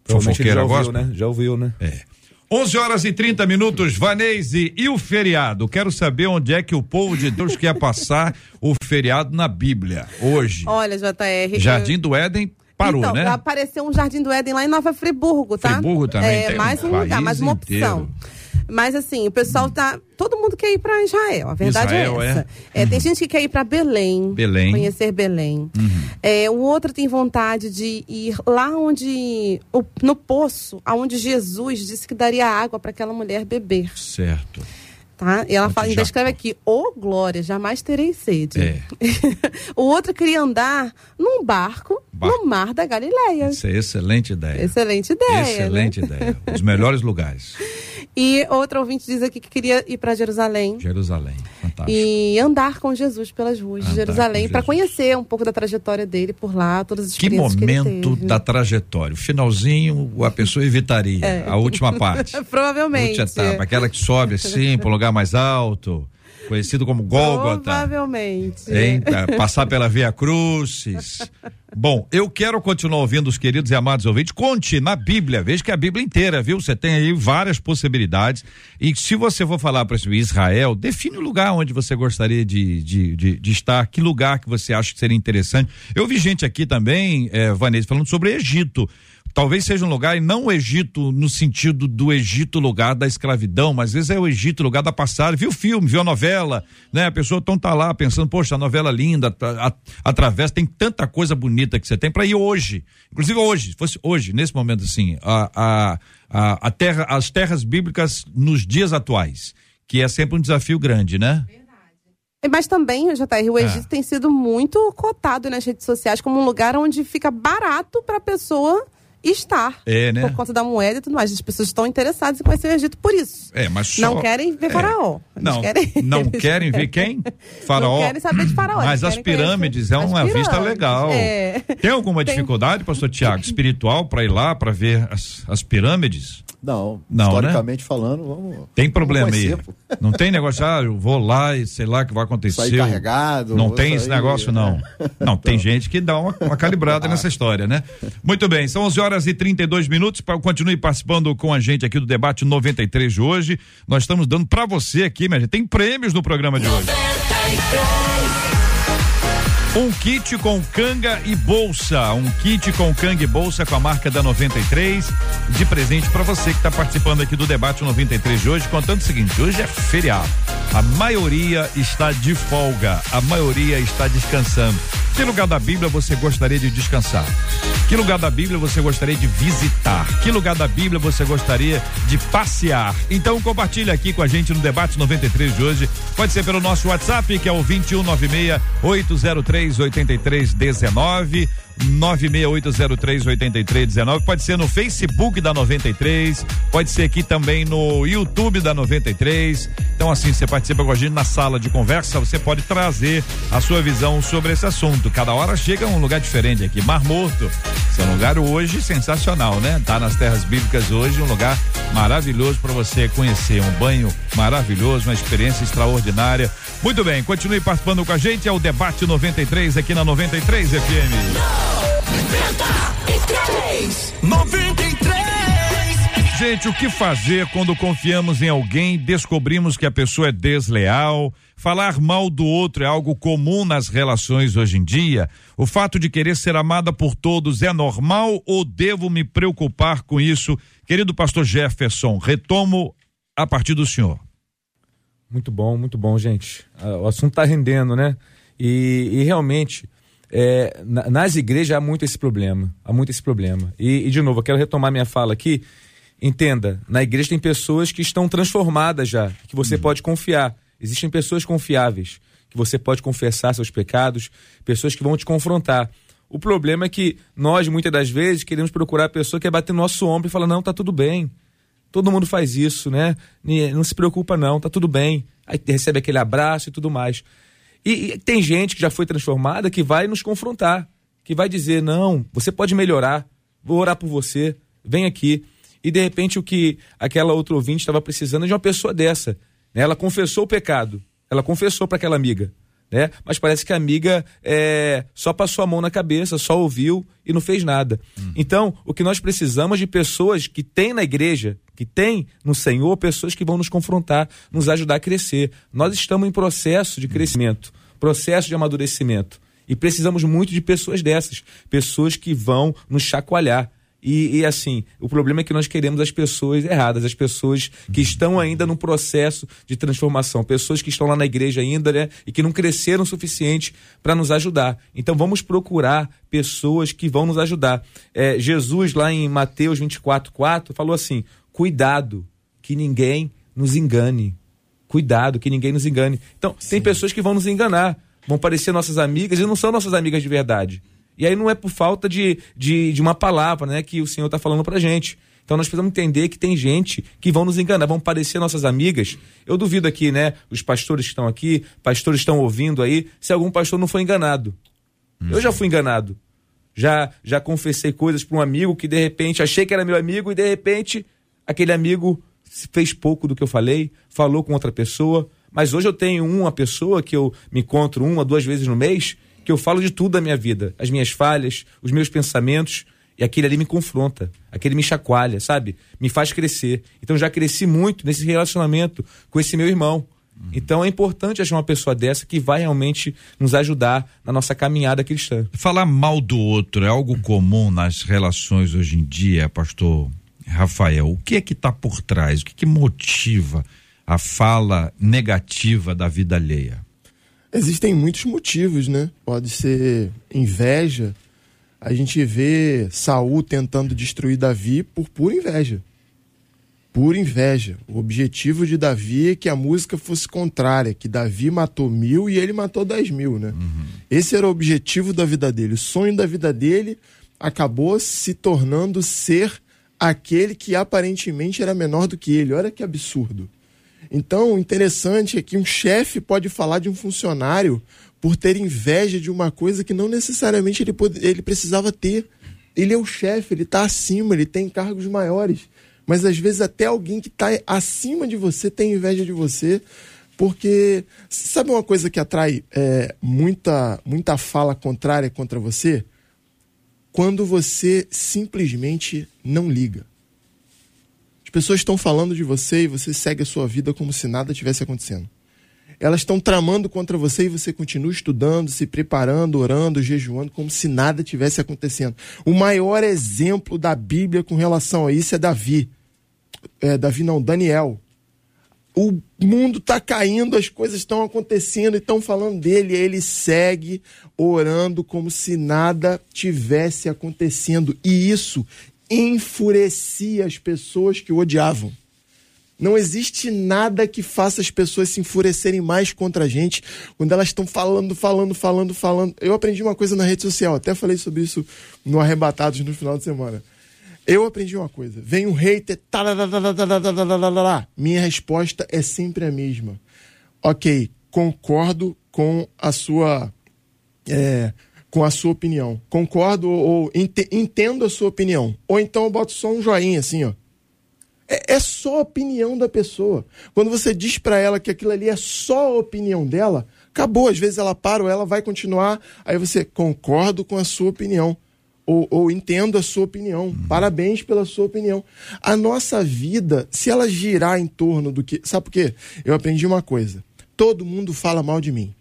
fofoqueira já ouviu, gospel? né? Já ouviu, né? É. 11 horas e 30 minutos, Vanese, e o feriado? Quero saber onde é que o povo de Deus quer passar o feriado na Bíblia, hoje. Olha, JR. Jardim do Éden parou, então, né? apareceu um Jardim do Éden lá em Nova Friburgo, tá? Friburgo também É, mais um lugar, mais uma inteiro. Mas assim, o pessoal tá. Todo mundo quer ir para Israel, a verdade Israel, é é? essa. É, Tem gente que quer ir para Belém, Belém. Uhum. conhecer Belém. É, o outro tem vontade de ir lá onde. no poço, aonde Jesus disse que daria água para aquela mulher beber. Certo. Tá? E ela fala, ainda escreve aqui, ô glória, jamais terei sede. É. [laughs] o outro queria andar num barco, Barco. no mar da Galileia. Isso é excelente ideia. Excelente ideia. Excelente né? ideia. Os melhores lugares. [laughs] E outro ouvinte diz aqui que queria ir para Jerusalém. Jerusalém. Fantástico. E andar com Jesus pelas ruas Andar de Jerusalém para conhecer um pouco da trajetória dele por lá, todas as Que experiências momento que ele teve. da trajetória. O finalzinho, a pessoa evitaria. É. A última parte. [laughs] Provavelmente. Última etapa. Aquela que sobe assim, para um lugar mais alto. Conhecido como Gólgota. Provavelmente. Hein? Pra Passar pela Via Crucis. Bom, eu quero continuar ouvindo os queridos e amados ouvintes. Conte na Bíblia, veja que é a Bíblia inteira, viu? Você tem aí várias possibilidades. E se você for falar para Israel, define o lugar onde você gostaria de, de, de, de estar, que lugar que você acha que seria interessante. Eu vi gente aqui também, eh, Vanessa, falando sobre Egito. Talvez seja um lugar, e não o Egito no sentido do Egito lugar da escravidão, mas às vezes é o Egito lugar da passagem. Viu o filme, viu a novela, né? A pessoa então tá lá pensando, poxa, a novela linda, a- a- atravessa, tem tanta coisa bonita que você tem para ir hoje. Inclusive hoje, se fosse hoje, nesse momento assim, a, a, a, terra, as terras bíblicas nos dias atuais, que é sempre um desafio grande, né? Mas também, JR, o Egito tem sido muito cotado nas redes sociais como um lugar onde fica barato para a pessoa estar. É, né? Por conta da moeda e tudo mais. As pessoas estão interessadas em conhecer o Egito por isso. É, mas só- Não querem ver é. Faraó. Eles Não, querem... [laughs] não querem ver quem? [laughs] Faraó. Não querem saber de Faraó. Mas as pirâmides é conhecer uma as vista pirâmides. legal. É. Tem alguma Tem- dificuldade, pastor Tiago, espiritual para ir lá para ver as, as pirâmides? Não, Não, historicamente falando, vamos. Tem problema aí. conhecer, pô. Não tem negócio, ah, eu vou lá e sei lá o que vai acontecer. Sair carregado, Não tem esse sair, negócio, não. [laughs] Não, tem gente que dá uma, uma calibrada nessa história, né? Muito bem, são 11 horas e 32 minutos. Continue participando com a gente aqui do debate 93 de hoje. Nós estamos dando para você aqui, minha gente. Tem prêmios no programa de hoje. Um kit com canga e bolsa. Um kit com canga e bolsa com a marca da 93 de presente para você que está participando aqui do debate 93 de hoje. Contando o seguinte: hoje é feriado. A maioria está de folga. A maioria está descansando. Que lugar da Bíblia você gostaria de descansar? Que lugar da Bíblia você gostaria de visitar? Que lugar da Bíblia você gostaria de passear? Então compartilha aqui com a gente no debate 93 de hoje. Pode ser pelo nosso WhatsApp, que é o 2196 803 8319. 968038319. Pode ser no Facebook da 93, pode ser aqui também no YouTube da 93. Então, assim, você participa com a gente na sala de conversa, você pode trazer a sua visão sobre esse assunto. Cada hora chega um lugar diferente aqui. Mar Morto. Um lugar hoje sensacional, né? Tá nas terras bíblicas hoje, um lugar maravilhoso para você conhecer. Um banho maravilhoso, uma experiência extraordinária. Muito bem, continue participando com a gente. É o Debate 93 aqui na 93 FM. 93. Gente, o que fazer quando confiamos em alguém e descobrimos que a pessoa é desleal? Falar mal do outro é algo comum nas relações hoje em dia? O fato de querer ser amada por todos é normal ou devo me preocupar com isso? Querido pastor Jefferson, retomo a partir do senhor. Muito bom, muito bom, gente. Ah, O assunto está rendendo, né? E, e realmente, é, na- nas igrejas há muito esse problema. Há muito esse problema. E, e, de novo, eu quero retomar minha fala aqui. Entenda, na igreja tem pessoas que estão transformadas já, que você pode confiar. Existem pessoas confiáveis. que você pode confessar seus pecados, pessoas que vão te confrontar. O problema é que nós, muitas das vezes, queremos procurar a pessoa que é bater no nosso ombro e falar: não, tá tudo bem. Todo mundo faz isso, né? Não se preocupa, não, tá tudo bem. Aí recebe aquele abraço e tudo mais. E, e tem gente que já foi transformada que vai nos confrontar, que vai dizer: não, você pode melhorar, vou orar por você, vem aqui. E de repente o que aquela outra ouvinte estava precisando é de uma pessoa dessa. Né? Ela confessou o pecado, ela confessou para aquela amiga né? Mas parece que a amiga é, só passou a mão na cabeça, só ouviu e não fez nada. Hum. Então, o que nós precisamos de pessoas que têm na igreja, que têm no Senhor, pessoas que vão nos confrontar, nos ajudar a crescer. Nós estamos em processo de crescimento, processo de amadurecimento. E precisamos muito de pessoas dessas, pessoas que vão nos chacoalhar, e, e, assim, o problema é que nós queremos as pessoas erradas, as pessoas que estão ainda no processo de transformação, pessoas que estão lá na igreja ainda, né, e que não cresceram o suficiente para nos ajudar. Então vamos procurar pessoas que vão nos ajudar. É, Jesus, lá em Mateus 24, 4, falou assim: cuidado, que ninguém nos engane. Cuidado, que ninguém nos engane. Então, Sim. tem pessoas que vão nos enganar, vão parecer nossas amigas e não são nossas amigas de verdade. E aí não é por falta de, de, de uma palavra né, que o Senhor está falando para gente. Então nós precisamos entender que tem gente que vão nos enganar, vão parecer nossas amigas. Eu duvido aqui, né? Os pastores que estão aqui, pastores estão ouvindo aí, se algum pastor não foi enganado. Uhum. Eu já fui enganado. Já já confessei coisas para um amigo que de repente achei que era meu amigo e de repente aquele amigo fez pouco do que eu falei, falou com outra pessoa. Mas hoje eu tenho uma pessoa que eu me encontro uma, duas vezes no mês que eu falo de tudo da minha vida, as minhas falhas, os meus pensamentos, e aquele ali me confronta, aquele me chacoalha, sabe? Me faz crescer. Então já cresci muito nesse relacionamento com esse meu irmão. Uhum. Então é importante achar uma pessoa dessa que vai realmente nos ajudar na nossa caminhada cristã. Falar mal do outro é algo comum nas relações hoje em dia, pastor Rafael. O que é que está por trás? O que, que motiva a fala negativa da vida alheia? Existem muitos motivos, né? Pode ser inveja. A gente vê Saul tentando destruir Davi por pura inveja. Pura inveja. O objetivo de Davi é que a música fosse contrária, que Davi matou mil e ele matou dez mil, né? Uhum. Esse era o objetivo da vida dele. O sonho da vida dele acabou se tornando ser aquele que aparentemente era menor do que ele. Olha que absurdo. Então, interessante é que um chefe pode falar de um funcionário por ter inveja de uma coisa que não necessariamente ele, pode, ele precisava ter. Ele é o chefe, ele está acima, ele tem cargos maiores. Mas às vezes até alguém que está acima de você tem inveja de você. Porque sabe uma coisa que atrai é, muita, muita fala contrária contra você? Quando você simplesmente não liga. As pessoas estão falando de você e você segue a sua vida como se nada tivesse acontecendo. Elas estão tramando contra você e você continua estudando, se preparando, orando, jejuando, como se nada tivesse acontecendo. O maior exemplo da Bíblia com relação a isso é Davi. É, Davi não, Daniel. O mundo está caindo, as coisas estão acontecendo e estão falando dele. E ele segue orando como se nada tivesse acontecendo. E isso enfurecia as pessoas que o odiavam. Não existe nada que faça as pessoas se enfurecerem mais contra a gente quando elas estão falando, falando, falando, falando. Eu aprendi uma coisa na rede social, até falei sobre isso no Arrebatados no final de semana. Eu aprendi uma coisa. Vem um hater, minha resposta é sempre a mesma. Ok, concordo com a sua é, com a sua opinião. Concordo ou ent entendo a sua opinião. Ou então eu boto só um joinha assim, ó. É, é só a opinião da pessoa. Quando você diz para ela que aquilo ali é só a opinião dela, acabou. Às vezes ela para ou ela vai continuar. Aí você concordo com a sua opinião. Ou, ou, entendo a sua opinião. Parabéns pela sua opinião. A nossa vida, se ela girar em torno do que. Sabe por quê? Eu aprendi uma coisa. Todo mundo fala mal de mim.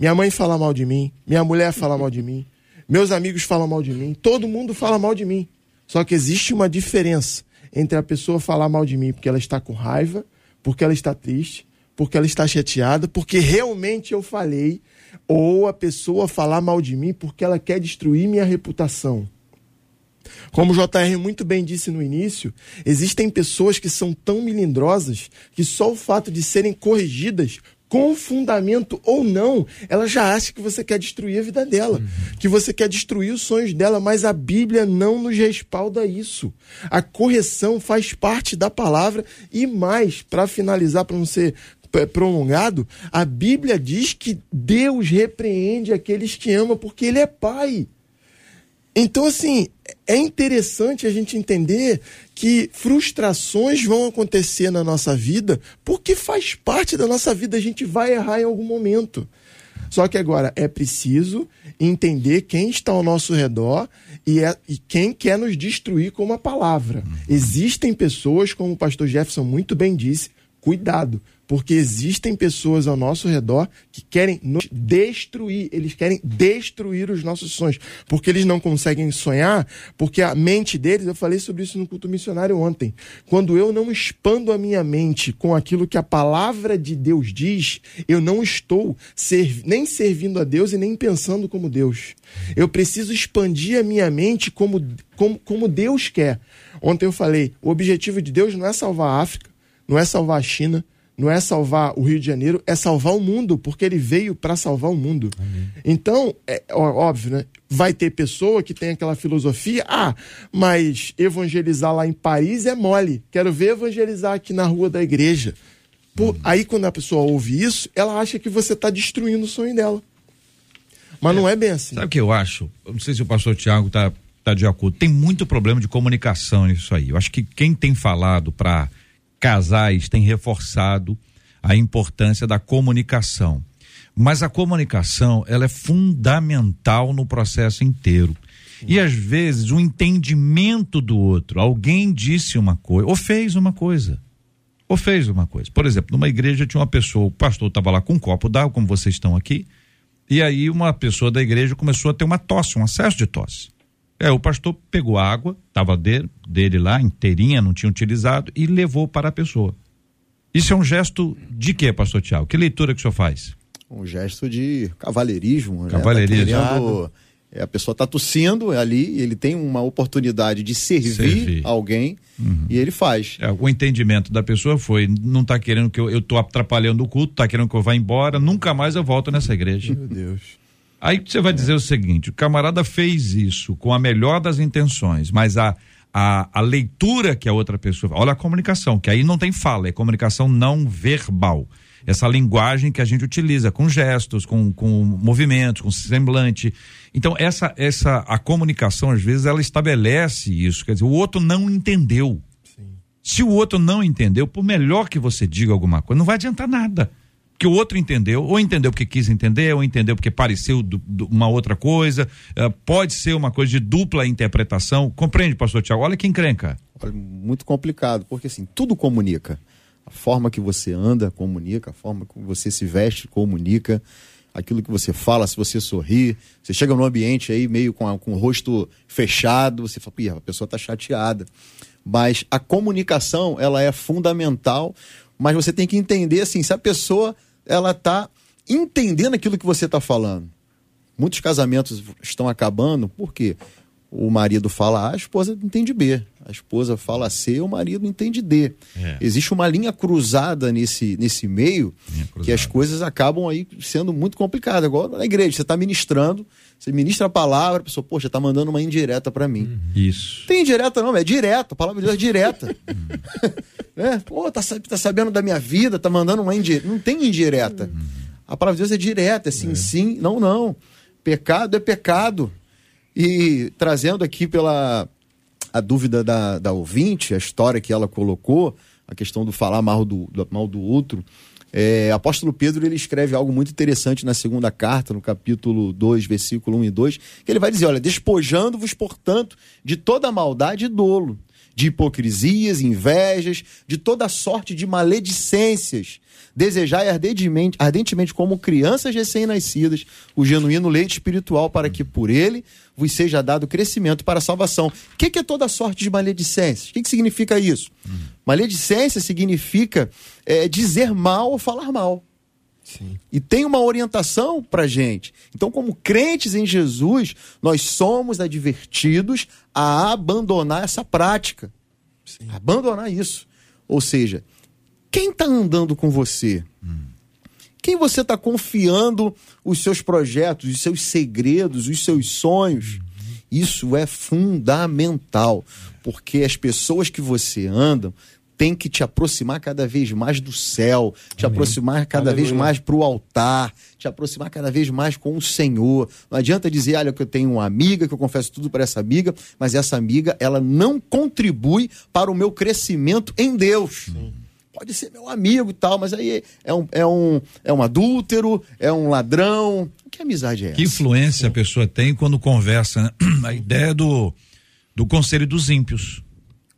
Minha mãe fala mal de mim, minha mulher fala mal de mim, meus amigos falam mal de mim, todo mundo fala mal de mim. Só que existe uma diferença entre a pessoa falar mal de mim porque ela está com raiva, porque ela está triste, porque ela está chateada, porque realmente eu falei, ou a pessoa falar mal de mim porque ela quer destruir minha reputação. Como o JR muito bem disse no início, existem pessoas que são tão melindrosas que só o fato de serem corrigidas com fundamento ou não, ela já acha que você quer destruir a vida dela, uhum. que você quer destruir os sonhos dela, mas a Bíblia não nos respalda isso. A correção faz parte da palavra e mais, para finalizar, para não ser prolongado, a Bíblia diz que Deus repreende aqueles que ama porque ele é pai. Então, assim, é interessante a gente entender que frustrações vão acontecer na nossa vida porque faz parte da nossa vida, a gente vai errar em algum momento. Só que agora é preciso entender quem está ao nosso redor e, é, e quem quer nos destruir com uma palavra. Uhum. Existem pessoas, como o pastor Jefferson muito bem disse, cuidado, porque existem pessoas ao nosso redor que querem nos destruir, eles querem destruir os nossos sonhos, porque eles não conseguem sonhar, porque a mente deles, eu falei sobre isso no culto missionário ontem, quando eu não expando a minha mente com aquilo que a palavra de Deus diz, eu não estou serv nem servindo a Deus e nem pensando como Deus. Eu preciso expandir a minha mente como, como, como Deus quer. Ontem eu falei, o objetivo de Deus não é salvar a África, não é salvar a China, não é salvar o Rio de Janeiro, é salvar o mundo, porque ele veio para salvar o mundo. Amém. Então, é óbvio, né? Vai ter pessoa que tem aquela filosofia, ah, mas evangelizar lá em Paris é mole. Quero ver evangelizar aqui na rua da igreja. Por, hum. Aí, quando a pessoa ouve isso, ela acha que você está destruindo o sonho dela. Mas é, não é bem assim. Sabe o que eu acho? Eu não sei se o pastor Tiago está tá de acordo. Tem muito problema de comunicação nisso aí. Eu acho que quem tem falado para casais têm reforçado a importância da comunicação. Mas a comunicação, ela é fundamental no processo inteiro. E às vezes o entendimento do outro, alguém disse uma coisa, ou fez uma coisa, ou fez uma coisa. Por exemplo, numa igreja tinha uma pessoa, o pastor estava lá com um copo d'água, como vocês estão aqui, e aí uma pessoa da igreja começou a ter uma tosse, um acesso de tosse. É, o pastor pegou a água, estava dele, dele lá, inteirinha, não tinha utilizado, e levou para a pessoa. Isso é um gesto de quê, pastor Tiago? Que leitura que o senhor faz? Um gesto de cavalheirismo. Cavalheirismo. Né? Tá querendo, é, a pessoa está tossindo ali, ele tem uma oportunidade de servir, servir. alguém uhum. e ele faz. É, o entendimento da pessoa foi: não está querendo que eu, tô atrapalhando o culto, está querendo que eu vá embora, nunca mais eu volto nessa igreja. Meu Deus. Aí você vai dizer o seguinte: o camarada fez isso com a melhor das intenções, mas a, a, a leitura que a outra pessoa. Olha a comunicação, que aí não tem fala, é comunicação não verbal. Essa linguagem que a gente utiliza com gestos, com, com movimentos, com semblante. Então, essa, essa a comunicação, às vezes, ela estabelece isso. Quer dizer, o outro não entendeu. Sim. Se o outro não entendeu, por melhor que você diga alguma coisa, não vai adiantar nada que o outro entendeu, ou entendeu porque quis entender, ou entendeu porque pareceu do, do, uma outra coisa, uh, pode ser uma coisa de dupla interpretação. Compreende, pastor Tiago? Olha que encrenca. Olha, muito complicado, porque assim, tudo comunica. A forma que você anda comunica, a forma que você se veste comunica, aquilo que você fala, se você sorri, você chega no ambiente aí meio com, a, com o rosto fechado, você fala, a pessoa está chateada. Mas a comunicação, ela é fundamental, mas você tem que entender assim, se a pessoa ela está entendendo aquilo que você está falando. Muitos casamentos estão acabando porque o marido fala A, a esposa entende B. A esposa fala C, o marido entende D. É. Existe uma linha cruzada nesse, nesse meio que as coisas acabam aí sendo muito complicadas. Agora na igreja, você está ministrando, você ministra a palavra, a pessoa, poxa, está mandando uma indireta para mim. Uhum. Isso. Tem indireta não, é direta, a palavra de Deus é direta. [laughs] [laughs] é, pô, tá, tá sabendo da minha vida, tá mandando uma indireta. Não tem indireta. Uhum. A palavra de Deus é direta, é sim, é. sim, não, não. Pecado é pecado. E trazendo aqui pela a dúvida da, da ouvinte, a história que ela colocou, a questão do falar mal do, do mal do outro. É, apóstolo Pedro ele escreve algo muito interessante na segunda carta, no capítulo 2, versículo 1 e 2, que ele vai dizer: Olha, despojando-vos, portanto, de toda maldade e dolo, de hipocrisias, invejas, de toda sorte de maledicências. Desejai ardentemente, ardentemente como crianças recém-nascidas, o genuíno leite espiritual, para que por ele vos seja dado crescimento para a salvação. O que, que é toda sorte de maledicências? O que, que significa isso? Hum. Maledicência significa é, dizer mal ou falar mal. Sim. E tem uma orientação para gente. Então, como crentes em Jesus, nós somos advertidos a abandonar essa prática. Sim. Abandonar isso. Ou seja, quem está andando com você? Hum. quem você está confiando os seus projetos, os seus segredos, os seus sonhos. Isso é fundamental, porque as pessoas que você anda tem que te aproximar cada vez mais do céu, te Amém. aproximar cada Aleluia. vez mais para o altar, te aproximar cada vez mais com o Senhor. Não adianta dizer, olha, que eu tenho uma amiga, que eu confesso tudo para essa amiga, mas essa amiga, ela não contribui para o meu crescimento em Deus. Sim. Pode ser meu amigo e tal, mas aí é um, é um, é um adúltero, é um ladrão. Que amizade é essa? Que influência Sim. a pessoa tem quando conversa, né? [clears throat] A ideia do, do conselho dos ímpios.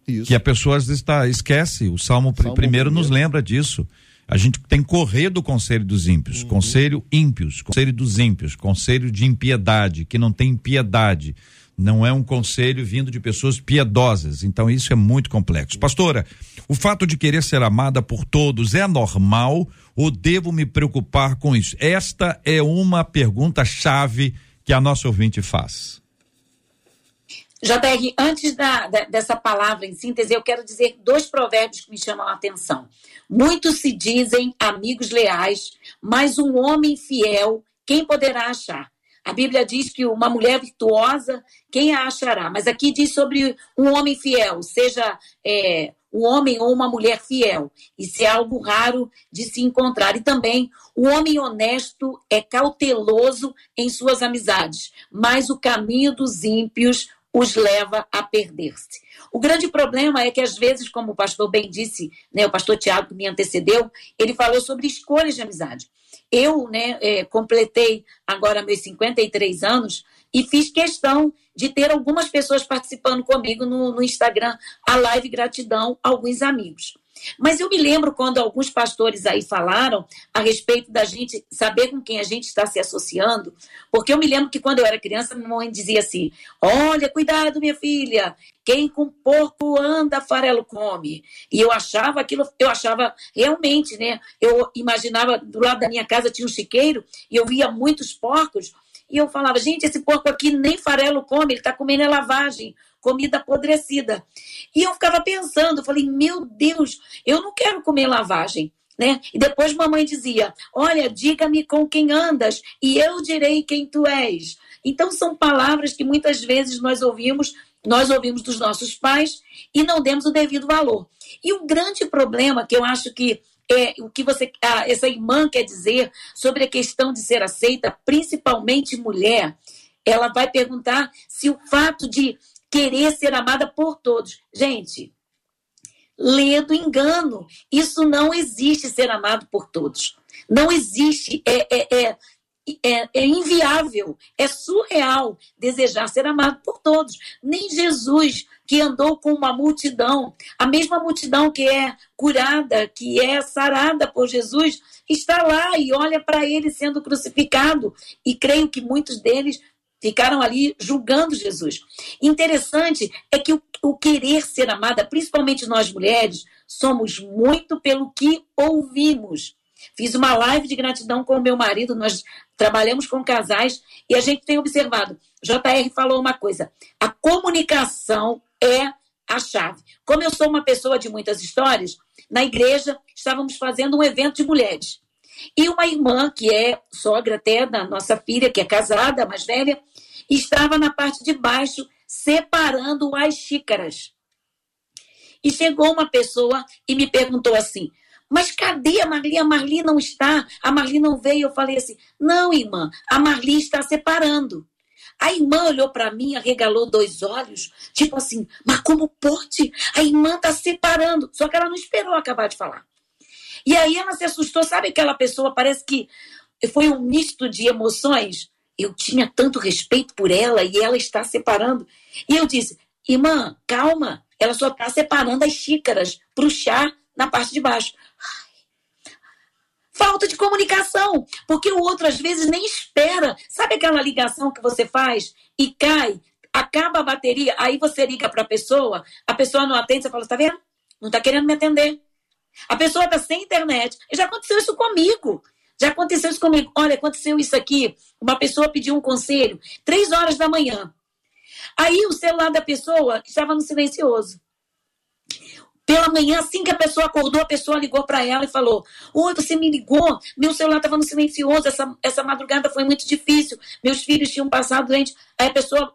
Isso. Que a pessoa está esquece. O Salmo, Salmo primeiro nos lembra disso. A gente tem que correr do conselho dos ímpios, uhum. conselho ímpios, conselho dos ímpios, conselho de impiedade, que não tem piedade. Não é um conselho vindo de pessoas piedosas. Então isso é muito complexo. Pastora, o fato de querer ser amada por todos é normal ou devo me preocupar com isso? Esta é uma pergunta chave que a nossa ouvinte faz. JR, antes da, da, dessa palavra em síntese, eu quero dizer dois provérbios que me chamam a atenção. Muitos se dizem amigos leais, mas um homem fiel, quem poderá achar? A Bíblia diz que uma mulher virtuosa, quem a achará? Mas aqui diz sobre um homem fiel, seja é, um homem ou uma mulher fiel. Isso é algo raro de se encontrar. E também, o homem honesto é cauteloso em suas amizades, mas o caminho dos ímpios os leva a perder-se. O grande problema é que, às vezes, como o pastor bem disse, né, o pastor Tiago que me antecedeu, ele falou sobre escolhas de amizade. Eu né, é, completei agora meus 53 anos e fiz questão de ter algumas pessoas participando comigo no, no Instagram, a live gratidão, alguns amigos. Mas eu me lembro quando alguns pastores aí falaram a respeito da gente saber com quem a gente está se associando, porque eu me lembro que quando eu era criança, minha mãe dizia assim: Olha, cuidado, minha filha, quem com porco anda, farelo come. E eu achava aquilo, eu achava realmente, né? Eu imaginava do lado da minha casa tinha um chiqueiro e eu via muitos porcos. E eu falava, gente, esse porco aqui nem farelo come, ele está comendo a lavagem comida apodrecida. E eu ficava pensando, falei, meu Deus, eu não quero comer lavagem. Né? E depois mamãe dizia: Olha, diga-me com quem andas, e eu direi quem tu és. Então são palavras que muitas vezes nós ouvimos, nós ouvimos dos nossos pais e não demos o devido valor. E o grande problema que eu acho que é o que você, essa irmã quer dizer sobre a questão de ser aceita, principalmente mulher, ela vai perguntar se o fato de querer ser amada por todos. Gente, lê do engano. Isso não existe ser amado por todos. Não existe. É, é, é, é, é inviável, é surreal desejar ser amado por todos. Nem Jesus, que andou com uma multidão, a mesma multidão que é curada, que é sarada por Jesus, está lá e olha para ele sendo crucificado. E creio que muitos deles ficaram ali julgando Jesus. Interessante é que o, o, querer ser amada, principalmente nós mulheres, somos muito pelo que ouvimos. Fiz uma live de gratidão com o meu marido, nós trabalhamos com casais e a gente tem observado. JR falou uma coisa: a comunicação é a chave. Como eu sou uma pessoa de muitas histórias, na igreja estávamos fazendo um evento de mulheres. E uma irmã, que é sogra até da nossa filha, que é casada, mais velha, estava na parte de baixo separando as xícaras. E chegou uma pessoa e me perguntou assim: Mas cadê a Marli? A Marli não está, a Marli não veio. Eu falei assim: Não, irmã, a Marli está separando. A irmã olhou para mim, arregalou dois olhos, tipo assim: Mas como pode? A irmã está separando. Só que ela não esperou acabar de falar. E aí ela se assustou, sabe aquela pessoa, parece que foi um misto de emoções. Eu tinha tanto respeito por ela e ela está separando. E eu disse, irmã, calma, ela só está separando as xícaras para o chá na parte de baixo. Ai, falta de comunicação, porque o outro às vezes nem espera. Sabe aquela ligação que você faz e cai, acaba a bateria, aí você liga para a pessoa, a pessoa não atende, você fala, está vendo? Não está querendo me atender. A pessoa está sem internet. Já aconteceu isso comigo. Já aconteceu isso comigo. Olha, aconteceu isso aqui. Uma pessoa pediu um conselho, três horas da manhã. Aí o celular da pessoa estava no silencioso. Pela manhã, assim que a pessoa acordou, a pessoa ligou para ela e falou: Oi, você me ligou? Meu celular estava no silencioso, essa, essa madrugada foi muito difícil, meus filhos tinham passado doente. Aí a pessoa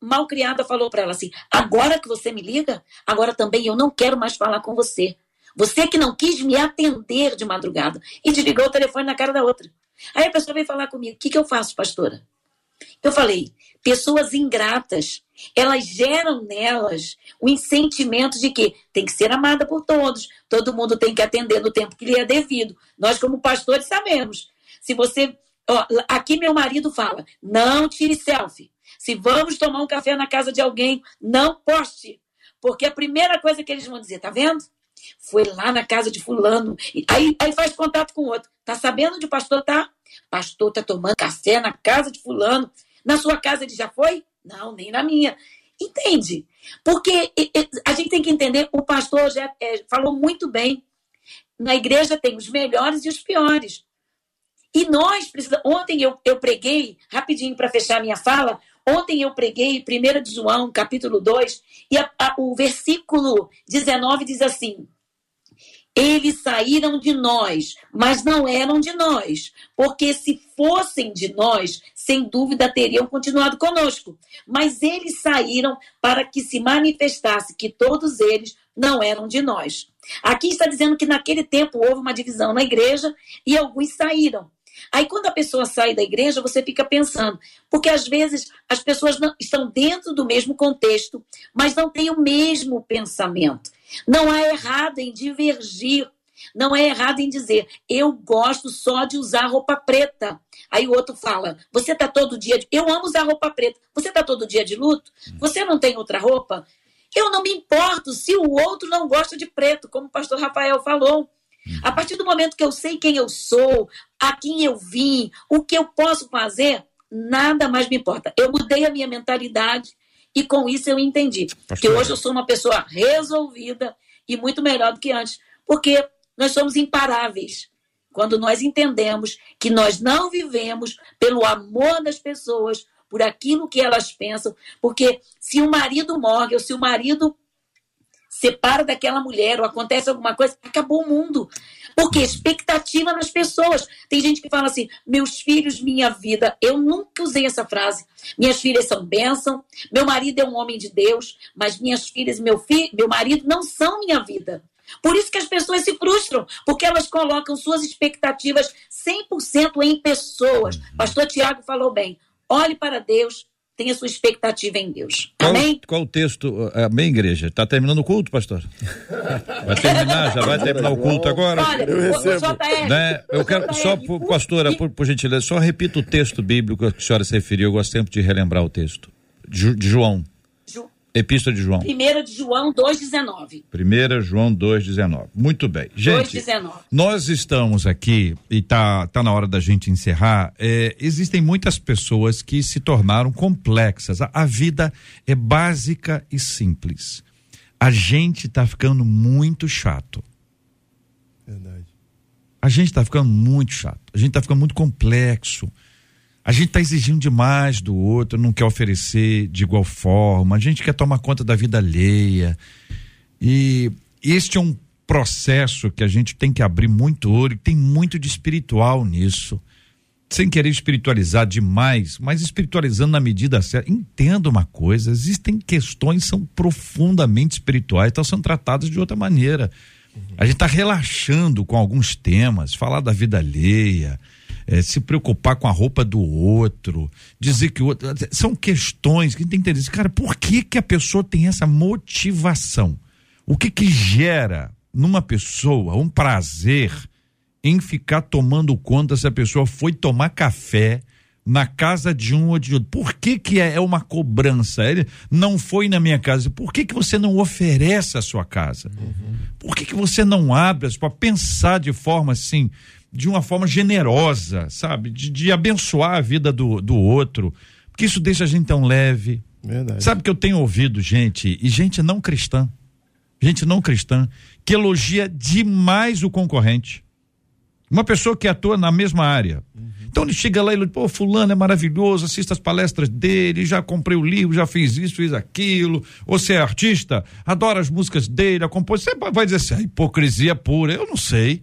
mal criada falou para ela assim: Agora que você me liga, agora também eu não quero mais falar com você. Você que não quis me atender de madrugada. E desligou o telefone na cara da outra. Aí a pessoa veio falar comigo: O que, que eu faço, pastora? Eu falei: pessoas ingratas, elas geram nelas o sentimento de que tem que ser amada por todos, todo mundo tem que atender no tempo que lhe é devido. Nós, como pastores, sabemos. Se você. Ó, aqui meu marido fala: não tire selfie. Se vamos tomar um café na casa de alguém, não poste. Porque a primeira coisa que eles vão dizer, tá vendo? Foi lá na casa de fulano. Aí, aí faz contato com o outro. Tá sabendo onde o pastor tá? Pastor tá tomando café na casa de fulano. Na sua casa ele já foi? Não, nem na minha. Entende? Porque a gente tem que entender, o pastor já é, falou muito bem. Na igreja tem os melhores e os piores. E nós precisamos. Ontem eu, eu preguei, rapidinho para fechar minha fala, ontem eu preguei 1 de João, capítulo 2, e a, a, o versículo 19 diz assim: eles saíram de nós, mas não eram de nós, porque se fossem de nós, sem dúvida teriam continuado conosco. Mas eles saíram para que se manifestasse que todos eles não eram de nós. Aqui está dizendo que naquele tempo houve uma divisão na igreja e alguns saíram. Aí, quando a pessoa sai da igreja, você fica pensando, porque às vezes as pessoas não, estão dentro do mesmo contexto, mas não têm o mesmo pensamento. Não há errado em divergir. Não é errado em dizer, eu gosto só de usar roupa preta. Aí o outro fala, você está todo dia. De... Eu amo usar roupa preta. Você está todo dia de luto? Você não tem outra roupa? Eu não me importo se o outro não gosta de preto, como o pastor Rafael falou. A partir do momento que eu sei quem eu sou, a quem eu vim, o que eu posso fazer, nada mais me importa. Eu mudei a minha mentalidade e com isso eu entendi Pastor. que hoje eu sou uma pessoa resolvida e muito melhor do que antes, porque nós somos imparáveis. Quando nós entendemos que nós não vivemos pelo amor das pessoas, por aquilo que elas pensam, porque se o marido morre ou se o marido separa daquela mulher ou acontece alguma coisa, acabou o mundo. Porque expectativa nas pessoas. Tem gente que fala assim: meus filhos, minha vida. Eu nunca usei essa frase. Minhas filhas são bênção, meu marido é um homem de Deus, mas minhas filhas e meu, filho, meu marido não são minha vida. Por isso que as pessoas se frustram, porque elas colocam suas expectativas 100% em pessoas. Pastor Tiago falou bem: olhe para Deus, tenha sua expectativa em Deus. Amém? Qual, qual o texto? É, amém, igreja? Está terminando o culto, pastor? Vai terminar? Já vai terminar o culto agora? Olha, eu recebo. Né? Eu quero só, por, pastora, por, por gentileza, só repita o texto bíblico que a senhora se referiu. Eu gosto sempre de relembrar o texto. De, de João. Epístola de João. 1 de João 2,19. 1 João 2,19. Muito bem. Gente, 2,19. nós estamos aqui, e tá, tá na hora da gente encerrar. É, existem muitas pessoas que se tornaram complexas. A, a vida é básica e simples. A gente está ficando muito chato. Verdade. A gente está ficando muito chato. A gente está ficando muito complexo. A gente está exigindo demais do outro, não quer oferecer de igual forma, a gente quer tomar conta da vida alheia. E este é um processo que a gente tem que abrir muito olho, tem muito de espiritual nisso. Sem querer espiritualizar demais, mas espiritualizando na medida certa. Entenda uma coisa: existem questões que são profundamente espirituais, estão sendo tratadas de outra maneira. A gente está relaxando com alguns temas, falar da vida alheia, é, se preocupar com a roupa do outro, dizer que o outro. São questões que a gente tem que entender. Cara, por que, que a pessoa tem essa motivação? O que que gera numa pessoa um prazer em ficar tomando conta se a pessoa foi tomar café na casa de um ou de outro? Por que que é, é uma cobrança? Ele não foi na minha casa. Por que que você não oferece a sua casa? Uhum. Por que que você não abre para pensar de forma assim? De uma forma generosa, sabe? De, de abençoar a vida do, do outro. Porque isso deixa a gente tão leve. Verdade. Sabe que eu tenho ouvido gente, e gente não cristã, gente não cristã, que elogia demais o concorrente. Uma pessoa que atua na mesma área. Então ele chega lá e ele, pô, fulano é maravilhoso, assista as palestras dele, já comprei o livro, já fiz isso, fiz aquilo. Você é artista, adora as músicas dele, a composição. Você vai dizer assim, a hipocrisia pura, eu não sei.